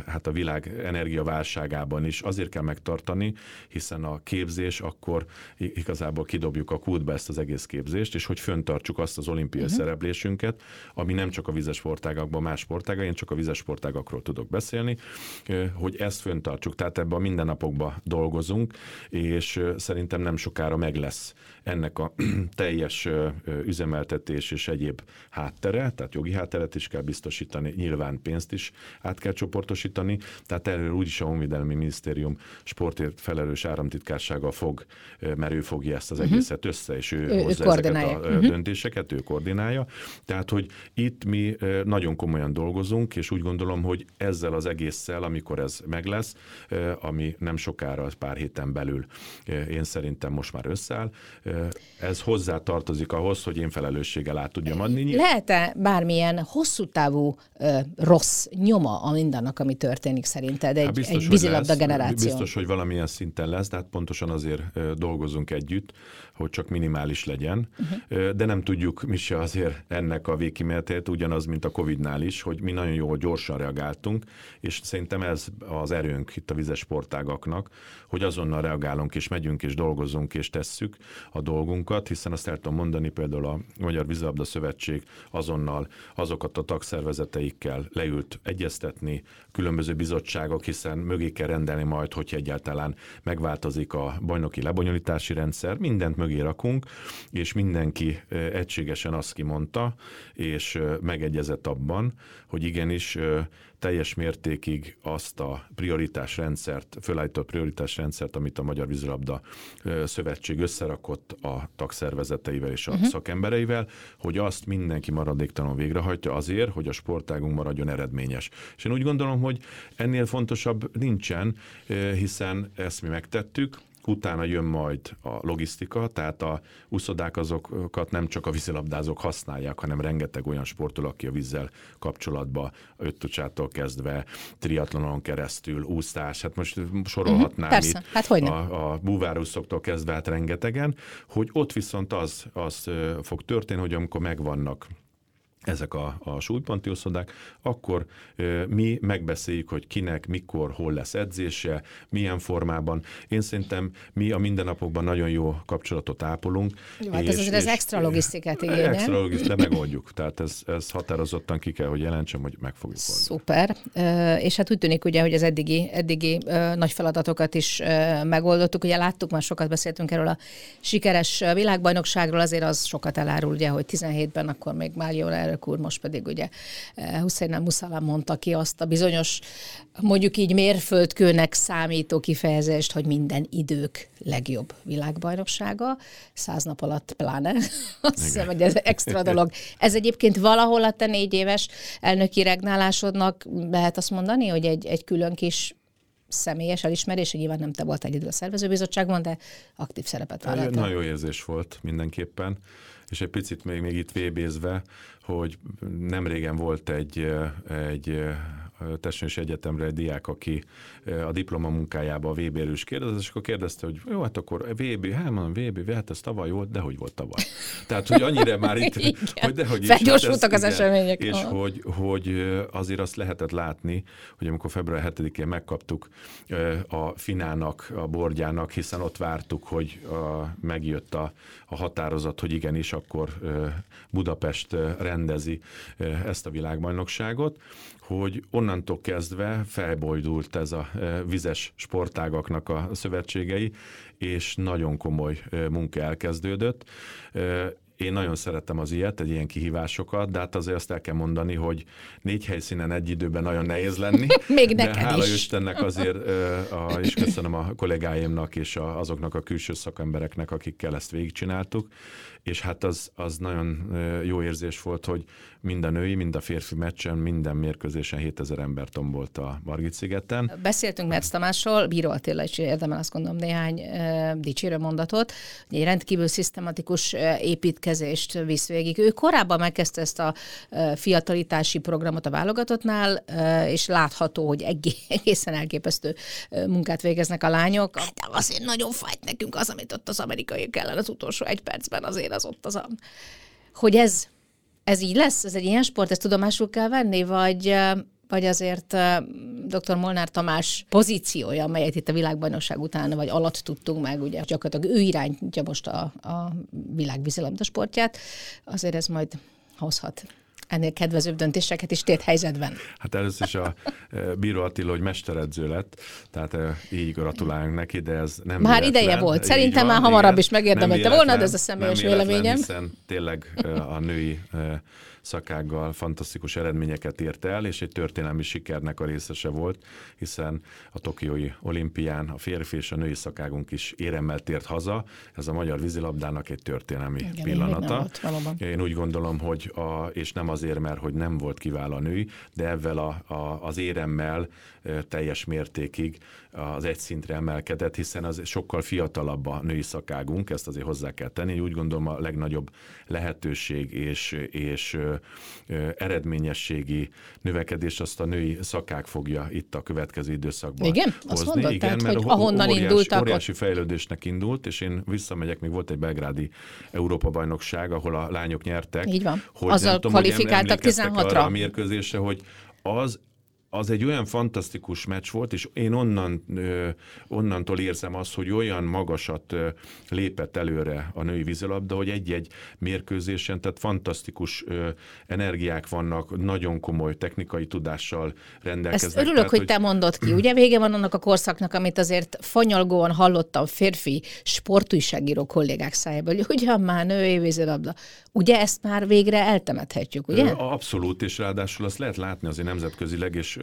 Speaker 2: hát a világ energiaválságában is azért kell megtartani, hiszen a képzés akkor igazából kidobjuk a kútba ezt az egész képzést, és hogy föntartsuk azt az olimpiai uh-huh. szereplésünket, ami nem csak a vizes sportágakban, más sportágak, én csak a vizes sportágakról tudok beszélni, hogy ezt föntartsuk. Tehát ebben a mindennapokban dolgozunk, és szerintem nem sokára meg lesz ennek a teljes üzemeltetés és egyéb háttere, tehát jogi hátteret is kell biztosítani, nyilván pénzt is át kell csoportosítani, tehát erről úgyis a Honvédelmi Minisztérium sportért felelős áramtitkársága fog, mert ő fogja ezt az uh-huh. egészet össze, és ő, ő hozza ő ezeket a uh-huh. döntéseket, ő koordinálja. Tehát, hogy itt mi nagyon komolyan dolgozunk, és úgy gondolom, hogy ezzel az egésszel, amikor ez meg lesz, ami nem sokára, pár héten belül én szerintem most már összeáll, ez hozzá tartozik ahhoz, hogy én felelősséggel át tudjam adni.
Speaker 1: Lehet-e bármilyen hosszú távú rossz nyoma a mindannak, ami történik szerinted egy, hát biztos, egy vízilabda generáció?
Speaker 2: Biztos, hogy valamilyen szinten lesz, de hát pontosan azért dolgozunk együtt, hogy csak minimális legyen, uh-huh. de nem tudjuk mi se azért ennek a végkimenetét, ugyanaz, mint a Covid-nál is, hogy mi nagyon jól gyorsan reagáltunk, és szerintem ez az erőnk itt a vizes sportágaknak, hogy azonnal reagálunk, és megyünk, és dolgozunk, és tesszük a dolgunkat, hiszen azt el tudom mondani, például a Magyar Vízilabda Szövetség azonnal azokat a tagszervezeteikkel leült egyeztetni, különböző bizottságok, hiszen mögé kell rendelni majd, hogyha egyáltalán megváltozik a bajnoki lebonyolítási rendszer, mindent mögé rakunk, és mindenki egységesen azt kimondta, és megegyezett abban, hogy igenis teljes mértékig azt a prioritásrendszert, fölállított prioritásrendszert, amit a Magyar Vízilabda Szövetség összerakott a tagszervezeteivel és a uh-huh. szakembereivel, hogy azt mindenki maradéktalanul végrehajtja azért, hogy a sportágunk maradjon eredményes. És én úgy gondolom, hogy ennél fontosabb nincsen, hiszen ezt mi megtettük, utána jön majd a logisztika, tehát a úszodák azokat nem csak a vízilabdázók használják, hanem rengeteg olyan sportoló, aki a vízzel kapcsolatban öttucsától kezdve, triatlonon keresztül, úszás, hát most sorolhatnám uh-huh, itt
Speaker 1: hát
Speaker 2: a, a búvárúszoktól kezdve hát rengetegen, hogy ott viszont az, az fog történni, hogy amikor megvannak ezek a, a súlyponti oszodák, akkor ö, mi megbeszéljük, hogy kinek, mikor, hol lesz edzése, milyen formában. Én szerintem mi a mindennapokban nagyon jó kapcsolatot ápolunk.
Speaker 1: Jó, hát és, ez azért az extra logisztikát igényel.
Speaker 2: Extra logisztikát, de megoldjuk. Tehát ez, ez határozottan ki kell, hogy jelentsem, hogy meg fogjuk
Speaker 1: oldani. Szuper. És hát úgy tűnik ugye, hogy az eddigi, eddigi nagy feladatokat is megoldottuk. Ugye láttuk, már sokat beszéltünk erről a sikeres világbajnokságról, azért az sokat elárul, ugye, hogy 17-ben akkor még Mário elnök úr, most pedig ugye eh, Hussein Muszalám mondta ki azt a bizonyos, mondjuk így mérföldkőnek számító kifejezést, hogy minden idők legjobb világbajnoksága, száz nap alatt pláne. Azt hiszem, hogy ez extra dolog. Ez egyébként valahol a te négy éves elnöki regnálásodnak lehet azt mondani, hogy egy, egy külön kis személyes elismerés, hogy nyilván nem te volt egyedül a szervezőbizottságban, de aktív szerepet vállaltál.
Speaker 2: Nagyon jó érzés volt mindenképpen, és egy picit még, még itt vébézve, hogy nem régen volt egy, egy Testnős Egyetemre egy diák, aki a diploma munkájába a VB-ről is kérdezett, és akkor kérdezte, hogy jó, hát akkor VB, hát mondom, VB, hát ez tavaly volt, de hogy volt tavaly. Tehát, hogy annyira már itt, hogy dehogy is.
Speaker 1: Felgyorsultak hát az igen, események.
Speaker 2: És hogy, hogy azért azt lehetett látni, hogy amikor február 7-én megkaptuk a Finának, a bordjának, hiszen ott vártuk, hogy a, megjött a, a határozat, hogy igenis akkor Budapest rendezi ezt a világbajnokságot, hogy onnantól kezdve felbojdult ez a e, vizes sportágaknak a szövetségei, és nagyon komoly e, munka elkezdődött. E, én nagyon szeretem az ilyet, egy ilyen kihívásokat, de hát azért azt el kell mondani, hogy négy helyszínen egy időben nagyon nehéz lenni.
Speaker 1: Még
Speaker 2: de
Speaker 1: neked
Speaker 2: hála
Speaker 1: is.
Speaker 2: Istennek azért, és köszönöm a kollégáimnak és azoknak a külső szakembereknek, akikkel ezt végigcsináltuk, és hát az, az nagyon jó érzés volt, hogy mind a női, mind a férfi meccsen, minden mérkőzésen 7000 ember tombolt a Margit szigeten.
Speaker 1: Beszéltünk Metz Tamásról, Bíró Attila is érdemel azt gondolom néhány e, dicsérő mondatot, hogy egy rendkívül szisztematikus építkezést visz végig. Ő korábban megkezdte ezt a fiatalitási programot a válogatottnál, e, és látható, hogy egészen elképesztő munkát végeznek a lányok. De azért nagyon fájt nekünk az, amit ott az amerikai ellen az utolsó egy percben azért ott az a... Hogy ez, ez így lesz? Ez egy ilyen sport, ezt tudomásul kell venni, vagy, vagy azért dr. Molnár Tamás pozíciója, amelyet itt a világbajnokság után vagy alatt tudtunk meg, ugye gyakorlatilag ő irányítja most a, a világ sportját, azért ez majd hozhat ennél kedvezőbb döntéseket is tét helyzetben.
Speaker 2: Hát először is a e, Bíró Attila, hogy mesteredző lett, tehát e, így gratulálunk neki, de ez nem
Speaker 1: Már véletlen. ideje volt. Szerintem van, már hamarabb igen, is megérdemelte volna, de ez a személyes véleményem.
Speaker 2: Hiszen tényleg e, a női szakággal fantasztikus eredményeket ért el, és egy történelmi sikernek a részese volt, hiszen a Tokiói olimpián a férfi és a női szakágunk is éremmel tért haza. Ez a magyar vízilabdának egy történelmi Igen, pillanata. Én, én úgy gondolom, hogy a, és nem az azért, mert hogy nem volt kiváló a női, de ezzel a, a, az éremmel teljes mértékig az egy szintre emelkedett, hiszen az sokkal fiatalabb a női szakágunk, ezt azért hozzá kell tenni. Úgy gondolom a legnagyobb lehetőség és, és eredményességi növekedés azt a női szakák fogja itt a következő időszakban
Speaker 1: Igen?
Speaker 2: hozni.
Speaker 1: Azt mondod,
Speaker 2: Igen,
Speaker 1: tehát,
Speaker 2: mert
Speaker 1: hogy ahonnan
Speaker 2: óriás,
Speaker 1: indultak,
Speaker 2: óriási fejlődésnek indult, és én visszamegyek, még volt egy belgrádi Európa-bajnokság, ahol a lányok nyertek.
Speaker 1: Így van.
Speaker 2: Hogy
Speaker 1: Azzal
Speaker 2: tudom,
Speaker 1: kvalifikáltak
Speaker 2: emlékeztek
Speaker 1: 16-ra.
Speaker 2: arra a mérkőzésre, hogy az az egy olyan fantasztikus meccs volt, és én onnan, onnantól érzem azt, hogy olyan magasat lépett előre a női vízilabda, hogy egy-egy mérkőzésen, tehát fantasztikus energiák vannak, nagyon komoly technikai tudással rendelkeznek.
Speaker 1: Ezt örülök,
Speaker 2: tehát,
Speaker 1: hogy te mondod ki. Ugye vége van annak a korszaknak, amit azért fanyalgóan hallottam férfi sportújságíró kollégák szájából, hogy ugyan már női vízilabda. Ugye ezt már végre eltemethetjük, ugye?
Speaker 2: Abszolút, és ráadásul azt lehet látni azért nemzetközileg, és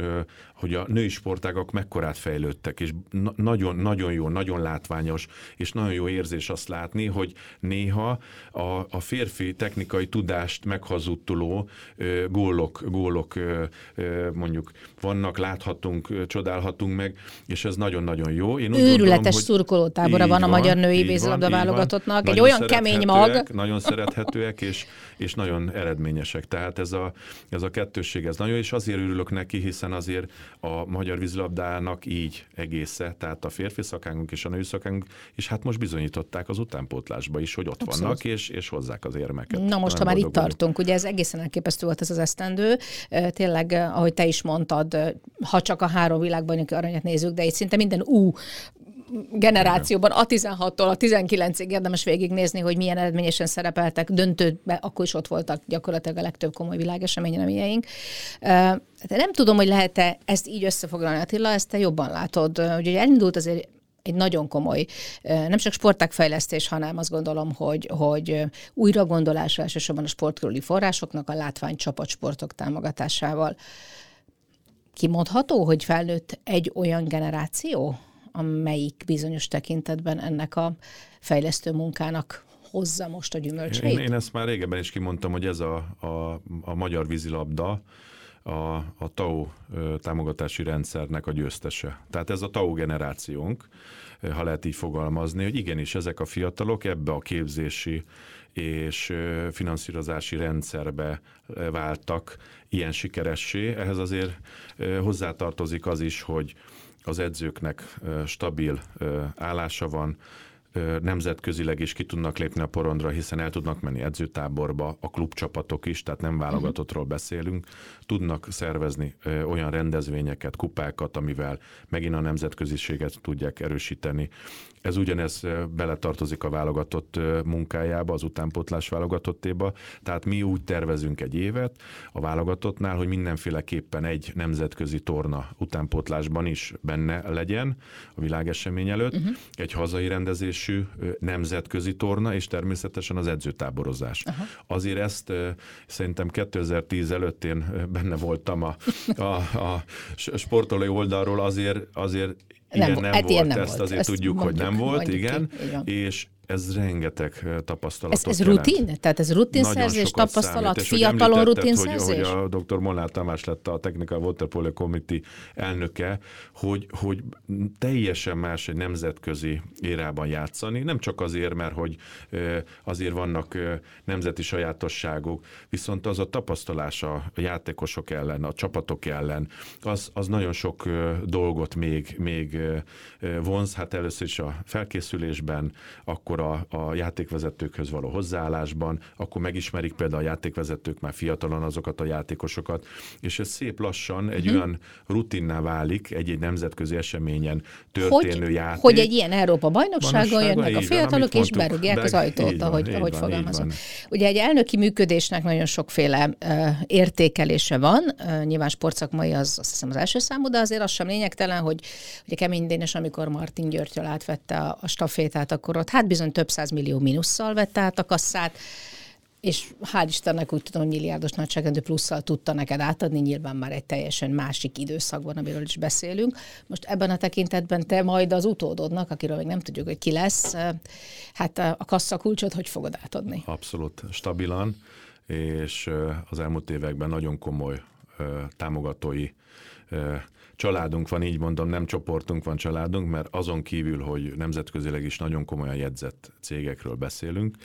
Speaker 2: hogy a női sportágak mekkorát fejlődtek, és na- nagyon, nagyon jó, nagyon látványos, és nagyon jó érzés azt látni, hogy néha a, a férfi technikai tudást meghazudtoló ö, gólok, gólok ö, ö, mondjuk vannak, láthatunk, csodálhatunk meg, és ez nagyon-nagyon jó. Én úgy
Speaker 1: Őrületes
Speaker 2: gondolom, hogy
Speaker 1: szurkolótábora van a magyar női vízilabda válogatottnak. Egy olyan kemény mag.
Speaker 2: Nagyon szerethetőek, és, és nagyon eredményesek. Tehát ez a, ez a kettősség, ez nagyon, és azért örülök neki, hiszen azért a magyar vízilabdának így egésze, tehát a férfi szakánkunk és a női szakánkunk, és hát most bizonyították az utánpótlásba is, hogy ott
Speaker 1: Abszolút.
Speaker 2: vannak, és, és hozzák az érmeket.
Speaker 1: Na most, ha már itt tartunk, ugye ez egészen elképesztő volt ez az esztendő. Tényleg, ahogy te is mondtad, ha csak a három világbajnoki aranyat nézzük, de itt szinte minden U generációban, a 16-tól a 19-ig érdemes végignézni, hogy milyen eredményesen szerepeltek, döntőbe, akkor is ott voltak gyakorlatilag a legtöbb komoly világesemény reményeink. De nem tudom, hogy lehet-e ezt így összefoglalni, Attila, ezt te jobban látod. Ugye elindult azért egy nagyon komoly, nem csak sportágfejlesztés, hanem azt gondolom, hogy, hogy újra gondolás elsősorban a sportkörüli forrásoknak, a látvány csapatsportok támogatásával. Kimondható, hogy felnőtt egy olyan generáció, amelyik bizonyos tekintetben ennek a fejlesztő munkának hozza most a gyümölcseit?
Speaker 2: Én, én ezt már régebben is kimondtam, hogy ez a, a, a magyar vízilabda, a, a TAO támogatási rendszernek a győztese. Tehát ez a TAO generációnk, ha lehet így fogalmazni, hogy igenis ezek a fiatalok ebbe a képzési és finanszírozási rendszerbe váltak ilyen sikeressé. Ehhez azért hozzátartozik az is, hogy az edzőknek stabil állása van, nemzetközileg is ki tudnak lépni a porondra, hiszen el tudnak menni edzőtáborba, a klubcsapatok is, tehát nem válogatottról beszélünk, tudnak szervezni olyan rendezvényeket, kupákat, amivel megint a nemzetköziséget tudják erősíteni. Ez ugyanez beletartozik a válogatott munkájába, az utánpótlás válogatottéba, tehát mi úgy tervezünk egy évet a válogatottnál, hogy mindenféleképpen egy nemzetközi torna utánpótlásban is benne legyen a világesemény előtt, uh-huh. egy hazai rendezésű ö, nemzetközi torna, és természetesen az edzőtáborozás. Uh-huh. Azért ezt szerintem 2010 előtt én benne voltam a, a, a sportolói oldalról, azért, azért igen,
Speaker 1: Nem,
Speaker 2: nem,
Speaker 1: hát
Speaker 2: volt,
Speaker 1: nem
Speaker 2: ezt
Speaker 1: volt.
Speaker 2: azért
Speaker 1: Ezt
Speaker 2: tudjuk, hogy
Speaker 1: mondjuk-
Speaker 2: nem volt,
Speaker 1: mondjuk
Speaker 2: igen,
Speaker 1: van.
Speaker 2: és ez rengeteg tapasztalatot
Speaker 1: Ez, ez
Speaker 2: jelent.
Speaker 1: rutin? Tehát ez rutinszerzés, tapasztalat,
Speaker 2: számít.
Speaker 1: Fiatalon rutinszerzés?
Speaker 2: Hogy, hogy a dr. Molnár Tamás lett a Technical Water Polo Committee elnöke, hogy, hogy teljesen más egy nemzetközi érában játszani, nem csak azért, mert hogy azért vannak nemzeti sajátosságok, viszont az a tapasztalás a játékosok ellen, a csapatok ellen, az, az nagyon sok dolgot még, még vonz, hát először is a felkészülésben, akkor a, a játékvezetőkhöz való hozzáállásban, akkor megismerik például a játékvezetők már fiatalon azokat a játékosokat, és ez szép lassan egy
Speaker 1: Mhm.
Speaker 2: olyan rutinná válik egy-egy nemzetközi eseményen történő
Speaker 1: Hogy,
Speaker 2: játék.
Speaker 1: hogy egy ilyen Európa bajnokságon jönnek a
Speaker 2: van,
Speaker 1: fiatalok,
Speaker 2: amit
Speaker 1: és
Speaker 2: mondtuk,
Speaker 1: berúgják az ajtót,
Speaker 2: van,
Speaker 1: ahogy, ahogy
Speaker 2: van,
Speaker 1: fogalmazom.
Speaker 2: van.
Speaker 1: Ugye egy elnöki működésnek nagyon sokféle uh, értékelése van. Uh, nyilván sportszakmai az azt hiszem az első számú, de azért az sem lényegtelen, hogy ugye Kemény Dénes, amikor Martin Györgyöl átvette a, a stafétát, akkor ott hát bizony több száz millió mínusszal vette át a kasszát, és hál' Istennek úgy tudom, hogy milliárdos nagyságrendű plusszal tudta neked átadni, nyilván már egy teljesen másik időszakban, amiről is beszélünk. Most ebben a tekintetben te majd az utódodnak, akiről még nem tudjuk, hogy ki lesz, hát a kassa kulcsot hogy fogod átadni?
Speaker 2: Abszolút stabilan, és az elmúlt években nagyon komoly támogatói családunk van, így mondom, nem csoportunk van, családunk, mert azon kívül, hogy nemzetközileg is nagyon komolyan jegyzett cégekről beszélünk,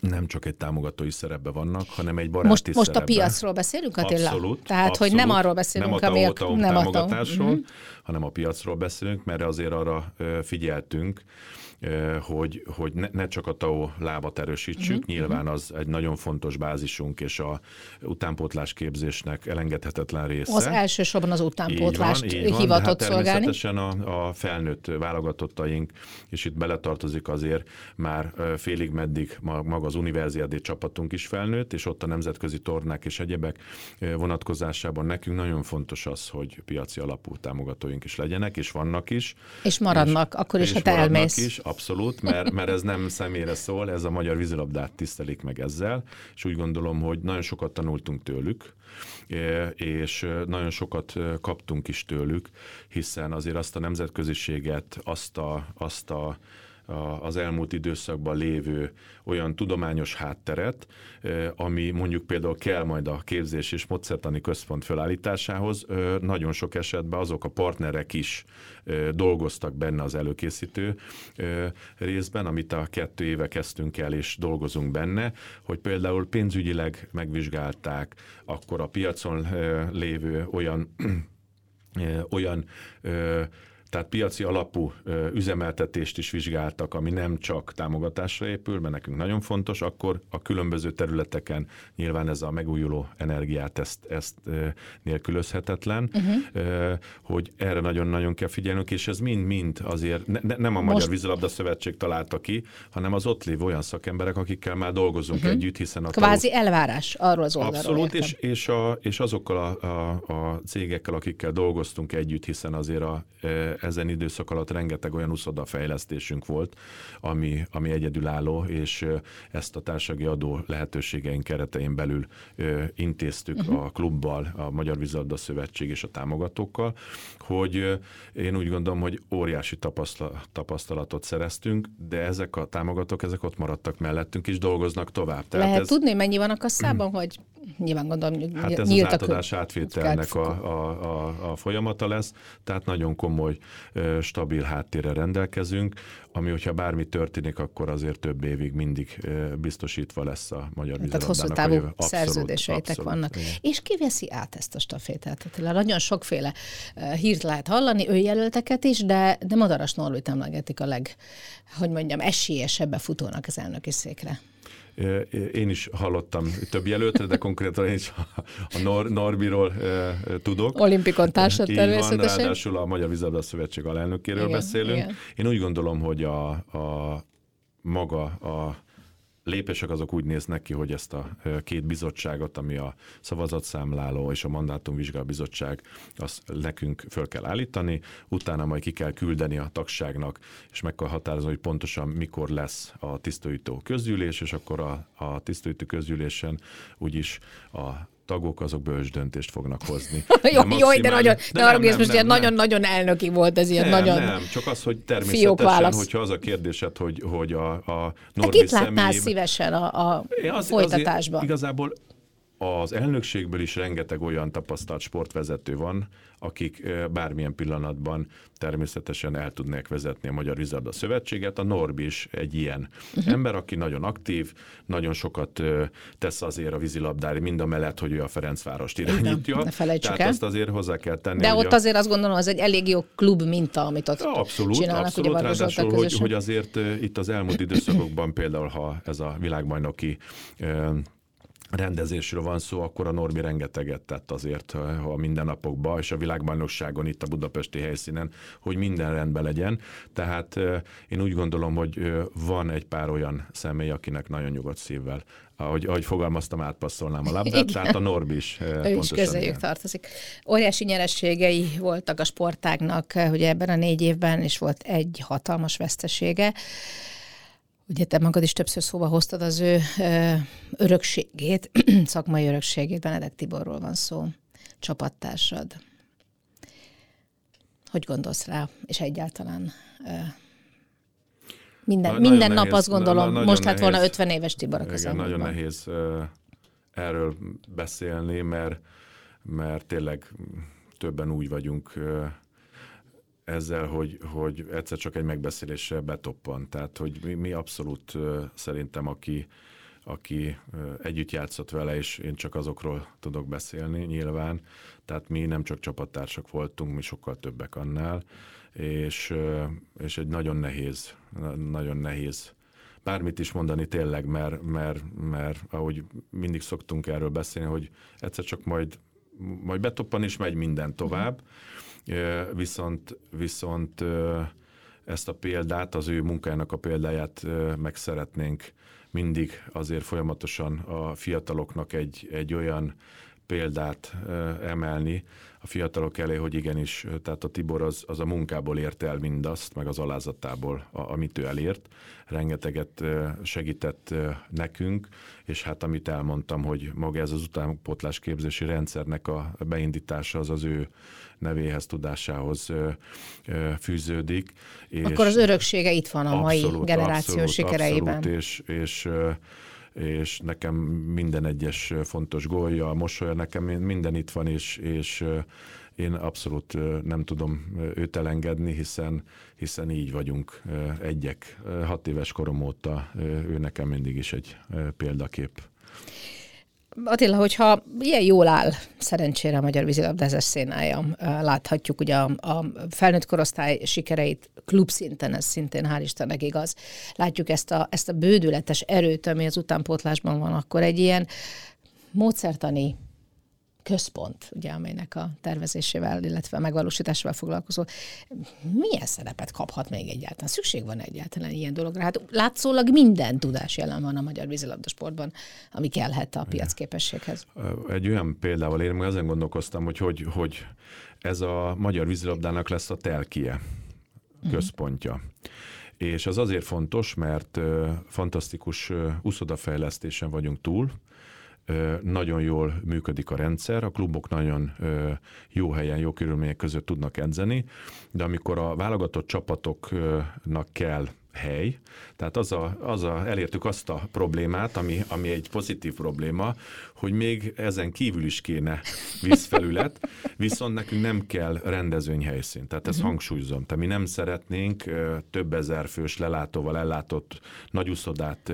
Speaker 2: nem csak egy támogatói szerepbe vannak, hanem egy baráti
Speaker 1: most, most
Speaker 2: szerepbe.
Speaker 1: a piacról beszélünk, Attila?
Speaker 2: Abszolút.
Speaker 1: Tehát,
Speaker 2: abszolút.
Speaker 1: hogy nem arról beszélünk,
Speaker 2: nem a TAO
Speaker 1: nem
Speaker 2: támogatásról,
Speaker 1: uh-huh.
Speaker 2: hanem a piacról beszélünk, mert azért arra figyeltünk, hogy, hogy ne, ne csak a TAO lábat erősítsük, uh-huh. nyilván az egy nagyon fontos bázisunk, és a utánpótlás képzésnek elengedhetetlen része.
Speaker 1: Az elsősorban az utánpótlást így van, így van, hivatott hát
Speaker 2: szolgálni. Természetesen a, a felnőtt válogatottaink, és itt beletartozik azért már félig meddig maga az univerziádé csapatunk is felnőtt, és ott a nemzetközi tornák és egyebek vonatkozásában nekünk nagyon fontos az, hogy piaci alapú támogatóink is legyenek, és vannak is.
Speaker 1: És maradnak, és, akkor is, ha te elmész.
Speaker 2: Is, abszolút, mert, mert ez nem személyre szól, ez a magyar vízilabdát tisztelik meg ezzel, és úgy gondolom, hogy nagyon sokat tanultunk tőlük, és nagyon sokat kaptunk is tőlük, hiszen azért azt a nemzetköziséget, azt a, azt a az elmúlt időszakban lévő olyan tudományos hátteret, ami mondjuk például kell majd a képzés és módszertani központ felállításához, nagyon sok esetben azok a partnerek is dolgoztak benne az előkészítő részben, amit a kettő éve kezdtünk el és dolgozunk benne, hogy például pénzügyileg megvizsgálták, akkor a piacon lévő olyan olyan tehát piaci alapú üzemeltetést is vizsgáltak, ami nem csak támogatásra épül, mert nekünk nagyon fontos, akkor a különböző területeken nyilván ez a megújuló energiát ezt, ezt nélkülözhetetlen, uh-huh. hogy erre nagyon-nagyon kell figyelnünk, és ez mind-mind azért ne, nem a Magyar Most... Vízilabda Szövetség találta ki, hanem az ott lévő olyan szakemberek, akikkel már dolgozunk uh-huh. együtt, hiszen a
Speaker 1: Kvázi tau... elvárás arról az oldalról.
Speaker 2: Abszolút, és, és, a, és azokkal a, a, a cégekkel, akikkel dolgoztunk együtt, hiszen azért a ezen időszak alatt rengeteg olyan uszoda fejlesztésünk volt, ami, ami egyedülálló, és ezt a társasági adó lehetőségeink keretein belül intéztük uh-huh. a klubbal, a Magyar Vízilabda Szövetség és a támogatókkal, hogy én úgy gondolom, hogy óriási tapasztalatot szereztünk, de ezek a támogatók, ezek ott maradtak mellettünk, és dolgoznak tovább.
Speaker 1: Tehát Lehet ez... tudni, mennyi van a kasszában, hogy nyilván gondolom,
Speaker 2: Hát ez az átadás átvételnek a, a, a, a folyamata lesz, tehát nagyon komoly stabil háttérre rendelkezünk, ami, hogyha bármi történik, akkor azért több évig mindig biztosítva lesz a magyar
Speaker 1: Tehát hosszú távú abszolút, szerződéseitek abszolút, vannak. Igen. És ki veszi át ezt a stafétát? Tehát nagyon sokféle hírt lehet hallani, ő jelölteket is, de, de Madaras Norvit emlegetik a leg, hogy mondjam, esélyesebb futónak az elnöki székre.
Speaker 2: Én is hallottam több jelöltre, de konkrétan én is a Nor- Norbiról tudok.
Speaker 1: Olimpikon társad természetesen. Van,
Speaker 2: ráadásul a Magyar Vízilabda Szövetség alelnökéről igen, beszélünk. Igen. Én úgy gondolom, hogy a, a maga a lépések azok úgy néznek ki, hogy ezt a két bizottságot, ami a szavazatszámláló és a mandátumvizsgáló bizottság, azt nekünk föl kell állítani, utána majd ki kell küldeni a tagságnak, és meg kell határozni, hogy pontosan mikor lesz a tisztújtó közgyűlés, és akkor a, a tisztújtó közgyűlésen úgyis a tagok azok bölcs döntést fognak hozni.
Speaker 1: jó, de jó, de nagyon, de, de arra most ilyen nagyon-nagyon elnöki volt ez ilyen
Speaker 2: nem,
Speaker 1: nagyon
Speaker 2: Nem, csak az, hogy természetesen, hogyha az a kérdésed, hogy, hogy a, a
Speaker 1: Norbi Kit látnál szívesen a, a az, folytatásban?
Speaker 2: igazából az elnökségből is rengeteg olyan tapasztalt sportvezető van, akik bármilyen pillanatban természetesen el tudnák vezetni a Magyar Vízilabda Szövetséget. A Norbi is egy ilyen uh-huh. ember, aki nagyon aktív, nagyon sokat tesz azért a vízilabdári, mind a mellett, hogy ő a Ferencvárost irányítja.
Speaker 1: Ne felejtsük
Speaker 2: Tehát el. azt azért hozzá kell tenni.
Speaker 1: De ott a... azért azt gondolom, az egy elég jó klub minta, amit ott
Speaker 2: abszolút,
Speaker 1: csinálnak.
Speaker 2: Abszolút, ugye ráadásul, hogy, hogy azért itt az elmúlt időszakokban például, ha ez a világbajnoki rendezésről van szó, akkor a Normi rengeteget tett azért a mindennapokban, és a világbajnokságon itt a budapesti helyszínen, hogy minden rendben legyen. Tehát én úgy gondolom, hogy van egy pár olyan személy, akinek nagyon nyugodt szívvel ahogy, ahogy fogalmaztam, átpasszolnám a labdát, Igen. tehát a Norbi is
Speaker 1: Ő is közéjük tartozik. Óriási nyerességei voltak a sportágnak, ugye ebben a négy évben, és volt egy hatalmas vesztesége. Ugye te magad is többször szóba hoztad az ő ö, örökségét, szakmai örökségét, Benedek Tiborról van szó, csapattársad. Hogy gondolsz rá, és egyáltalán ö, minden, na, minden nap nehéz, azt gondolom, na, most lett volna 50 éves Tibor a
Speaker 2: Igen, nagyon nehéz erről beszélni, mert, mert tényleg többen úgy vagyunk ezzel, hogy, hogy egyszer csak egy megbeszélésre betoppan. Tehát, hogy mi, mi abszolút szerintem, aki, aki együtt játszott vele, és én csak azokról tudok beszélni nyilván. Tehát mi nem csak csapattársak voltunk, mi sokkal többek annál, és, és egy nagyon nehéz, nagyon nehéz bármit is mondani tényleg, mert, mert, mert ahogy mindig szoktunk erről beszélni, hogy egyszer csak majd, majd betoppan és megy minden tovább, viszont, viszont ezt a példát, az ő munkájának a példáját meg szeretnénk mindig azért folyamatosan a fiataloknak egy, egy olyan példát emelni a fiatalok elé, hogy igenis, tehát a Tibor az, az a munkából ért el mindazt, meg az alázatából, a, amit ő elért. Rengeteget segített nekünk, és hát amit elmondtam, hogy maga ez az utánpótlás képzési rendszernek a beindítása az az ő nevéhez, tudásához fűződik.
Speaker 1: És Akkor az öröksége itt van a mai abszolút, generáció abszolút, sikereiben.
Speaker 2: Abszolút, és, és és nekem minden egyes fontos gólja, a mosolya, nekem minden itt van, és, és én abszolút nem tudom őt elengedni, hiszen, hiszen így vagyunk egyek. Hat éves korom óta ő nekem mindig is egy példakép.
Speaker 1: Attila, hogyha ilyen jól áll szerencsére a magyar vízilabdázás szénája, láthatjuk ugye a, a felnőtt korosztály sikereit klubszinten, ez szintén hál' Istennek igaz. Látjuk ezt a, ezt a bődületes erőt, ami az utánpótlásban van, akkor egy ilyen módszertani központ, ugye, amelynek a tervezésével, illetve a megvalósításával foglalkozó. Milyen szerepet kaphat még egyáltalán? Szükség van egyáltalán ilyen dologra? Hát látszólag minden tudás jelen van a magyar vízilabda sportban, ami kellhet a piacképességhez.
Speaker 2: Egy olyan példával én meg ezen gondolkoztam, hogy, hogy, hogy ez a magyar vízilabdának lesz a telkie, mhm. központja. Uh-huh. És az azért fontos, mert fantasztikus úszodafejlesztésen vagyunk túl, nagyon jól működik a rendszer, a klubok nagyon jó helyen, jó körülmények között tudnak edzeni, de amikor a válogatott csapatoknak kell hely. Tehát az a, az a, elértük azt a problémát, ami, ami egy pozitív probléma, hogy még ezen kívül is kéne vízfelület, viszont nekünk nem kell rendezvényhelyszín. Tehát ezt uh-huh. hangsúlyozom. Tehát mi nem szeretnénk több ezer fős lelátóval ellátott nagyuszodát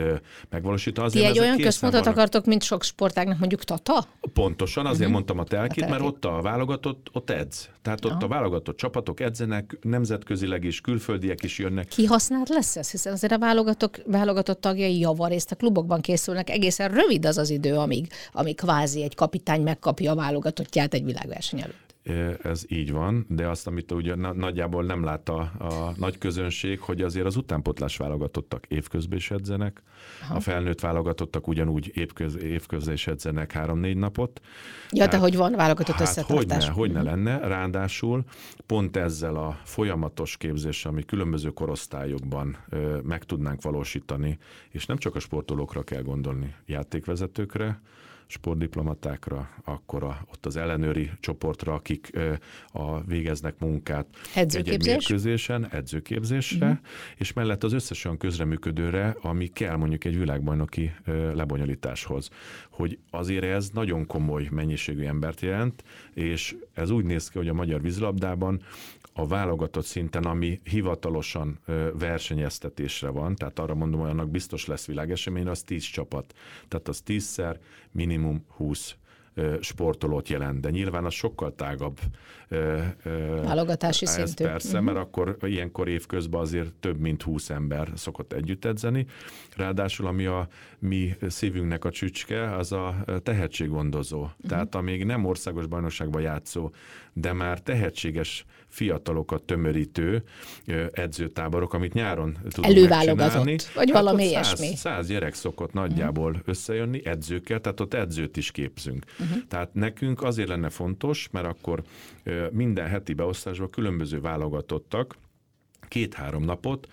Speaker 2: megvalósítani.
Speaker 1: Azért Ti egy olyan központot vannak. akartok, mint sok sportágnak, mondjuk Tata?
Speaker 2: Pontosan, azért uh-huh. mondtam a telkit, a telkit, mert ott a válogatott, ott edz. Tehát ott uh-huh. a válogatott csapatok edzenek, nemzetközileg is, külföldiek is jönnek.
Speaker 1: Ki használt lesz ez? Hiszen azért a válogatott, válogatott tagjai javarészt a klubokban készülnek, egészen rövid az az idő, amíg, ami kvázi egy kapitány megkapja a válogatottját egy világverseny előtt.
Speaker 2: Ez így van, de azt, amit ugye nagyjából nem lát a, a nagy közönség, hogy azért az utánpotlás válogatottak évközben is edzenek, Aha. a felnőtt válogatottak ugyanúgy évköz, évközben is edzenek három-négy napot.
Speaker 1: Ja, de hogy van válogatott hát
Speaker 2: összetartás. Hogyne, hogyne lenne, ráadásul pont ezzel a folyamatos képzéssel, ami különböző korosztályokban ö, meg tudnánk valósítani, és nem csak a sportolókra kell gondolni, játékvezetőkre, sportdiplomatákra, akkor a, ott az ellenőri csoportra, akik a, végeznek munkát
Speaker 1: Edzőképzés? egy,
Speaker 2: mérkőzésen, edzőképzésre, uh-huh. és mellett az összes olyan közreműködőre, ami kell mondjuk egy világbajnoki lebonyolításhoz. Hogy azért ez nagyon komoly mennyiségű embert jelent, és ez úgy néz ki, hogy a magyar vízlabdában a válogatott szinten, ami hivatalosan versenyeztetésre van, tehát arra mondom, hogy annak biztos lesz világesemény, az 10 csapat. Tehát az 10-szer minimum 20 sportolót jelent, de nyilván az sokkal tágabb.
Speaker 1: Válogatási ez szintű.
Speaker 2: Persze, uh-huh. mert akkor ilyenkor évközben azért több mint 20 ember szokott együtt edzeni. Ráadásul, ami a mi szívünknek a csücske, az a tehetséggondozó. Uh-huh. Tehát amíg nem országos bajnokságban játszó, de már tehetséges fiatalokat tömörítő edzőtáborok, amit nyáron tudunk megcsinálni.
Speaker 1: vagy hát valami ilyesmi.
Speaker 2: Száz, száz gyerek szokott nagyjából uh-huh. összejönni edzőkkel, tehát ott edzőt is képzünk. Uh-huh. Tehát nekünk azért lenne fontos, mert akkor minden heti beosztásban különböző válogatottak, két-három napot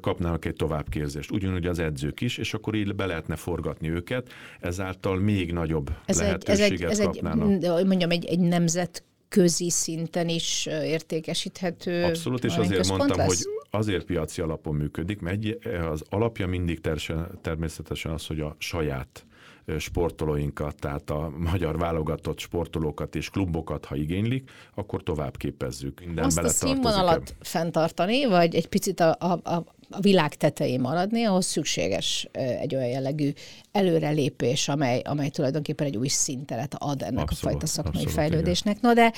Speaker 2: kapnának egy továbbképzést. Ugyanúgy az edzők is, és akkor így be lehetne forgatni őket, ezáltal még nagyobb ez lehetőséget egy, ez egy, kapnának. Ez
Speaker 1: egy, mondjam, egy, egy nemzet közi szinten is értékesíthető.
Speaker 2: Abszolút, és azért mondtam, lesz? hogy azért piaci alapon működik, mert az alapja mindig természetesen az, hogy a saját sportolóinkat, tehát a magyar válogatott sportolókat és klubokat, ha igénylik, akkor tovább képezzük.
Speaker 1: Minden Azt a színvonalat fenntartani, vagy egy picit a, a, a a világ tetején maradni, ahhoz szükséges egy olyan jellegű előrelépés, amely, amely tulajdonképpen egy új szinteret ad ennek abszolút, a fajta szakmai abszolút, fejlődésnek. Na de,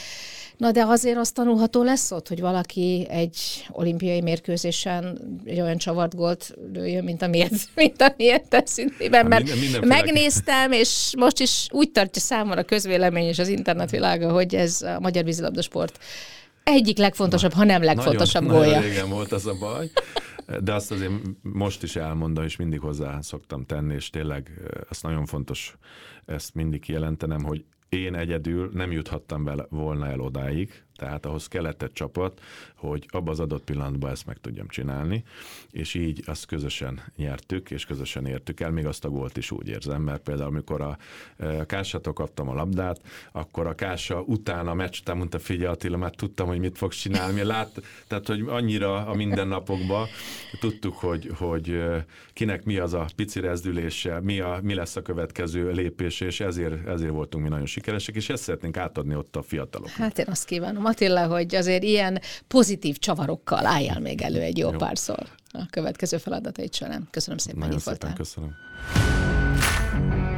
Speaker 1: na de azért azt tanulható lesz ott, hogy valaki egy olimpiai mérkőzésen egy olyan csavart gólt lőjön, mint amilyet, mint amilyet te szintében, mert minden, megnéztem, és most is úgy tartja számomra a közvélemény és az internetvilága, hogy ez a magyar vízilabdasport egyik legfontosabb, ha nem legfontosabb
Speaker 2: nagyon,
Speaker 1: gólja.
Speaker 2: Nagyon régen volt az a baj. De azt azért most is elmondom, és mindig hozzá szoktam tenni, és tényleg ez nagyon fontos ezt mindig kijelentenem, hogy én egyedül nem juthattam vele volna el odáig, tehát ahhoz kellett egy csapat, hogy abban az adott pillanatban ezt meg tudjam csinálni, és így azt közösen nyertük, és közösen értük el, még azt a gólt is úgy érzem, mert például amikor a, a Kásától kaptam a labdát, akkor a Kása utána a meccs után mondta, figyelj Attila, már tudtam, hogy mit fogsz csinálni, lát, tehát hogy annyira a mindennapokban tudtuk, hogy, hogy kinek mi az a pici rezdülése, mi, a, mi lesz a következő lépés, és ezért, ezért voltunk mi nagyon sikeresek, és ezt szeretnénk átadni ott a fiataloknak.
Speaker 1: Hát én azt kívánom Attila, hogy azért ilyen pozitív csavarokkal álljál még elő egy jó, jó. párszor a következő feladatait során. Köszönöm szépen,
Speaker 2: Nagyon
Speaker 1: hogy itt
Speaker 2: szépen voltál. köszönöm.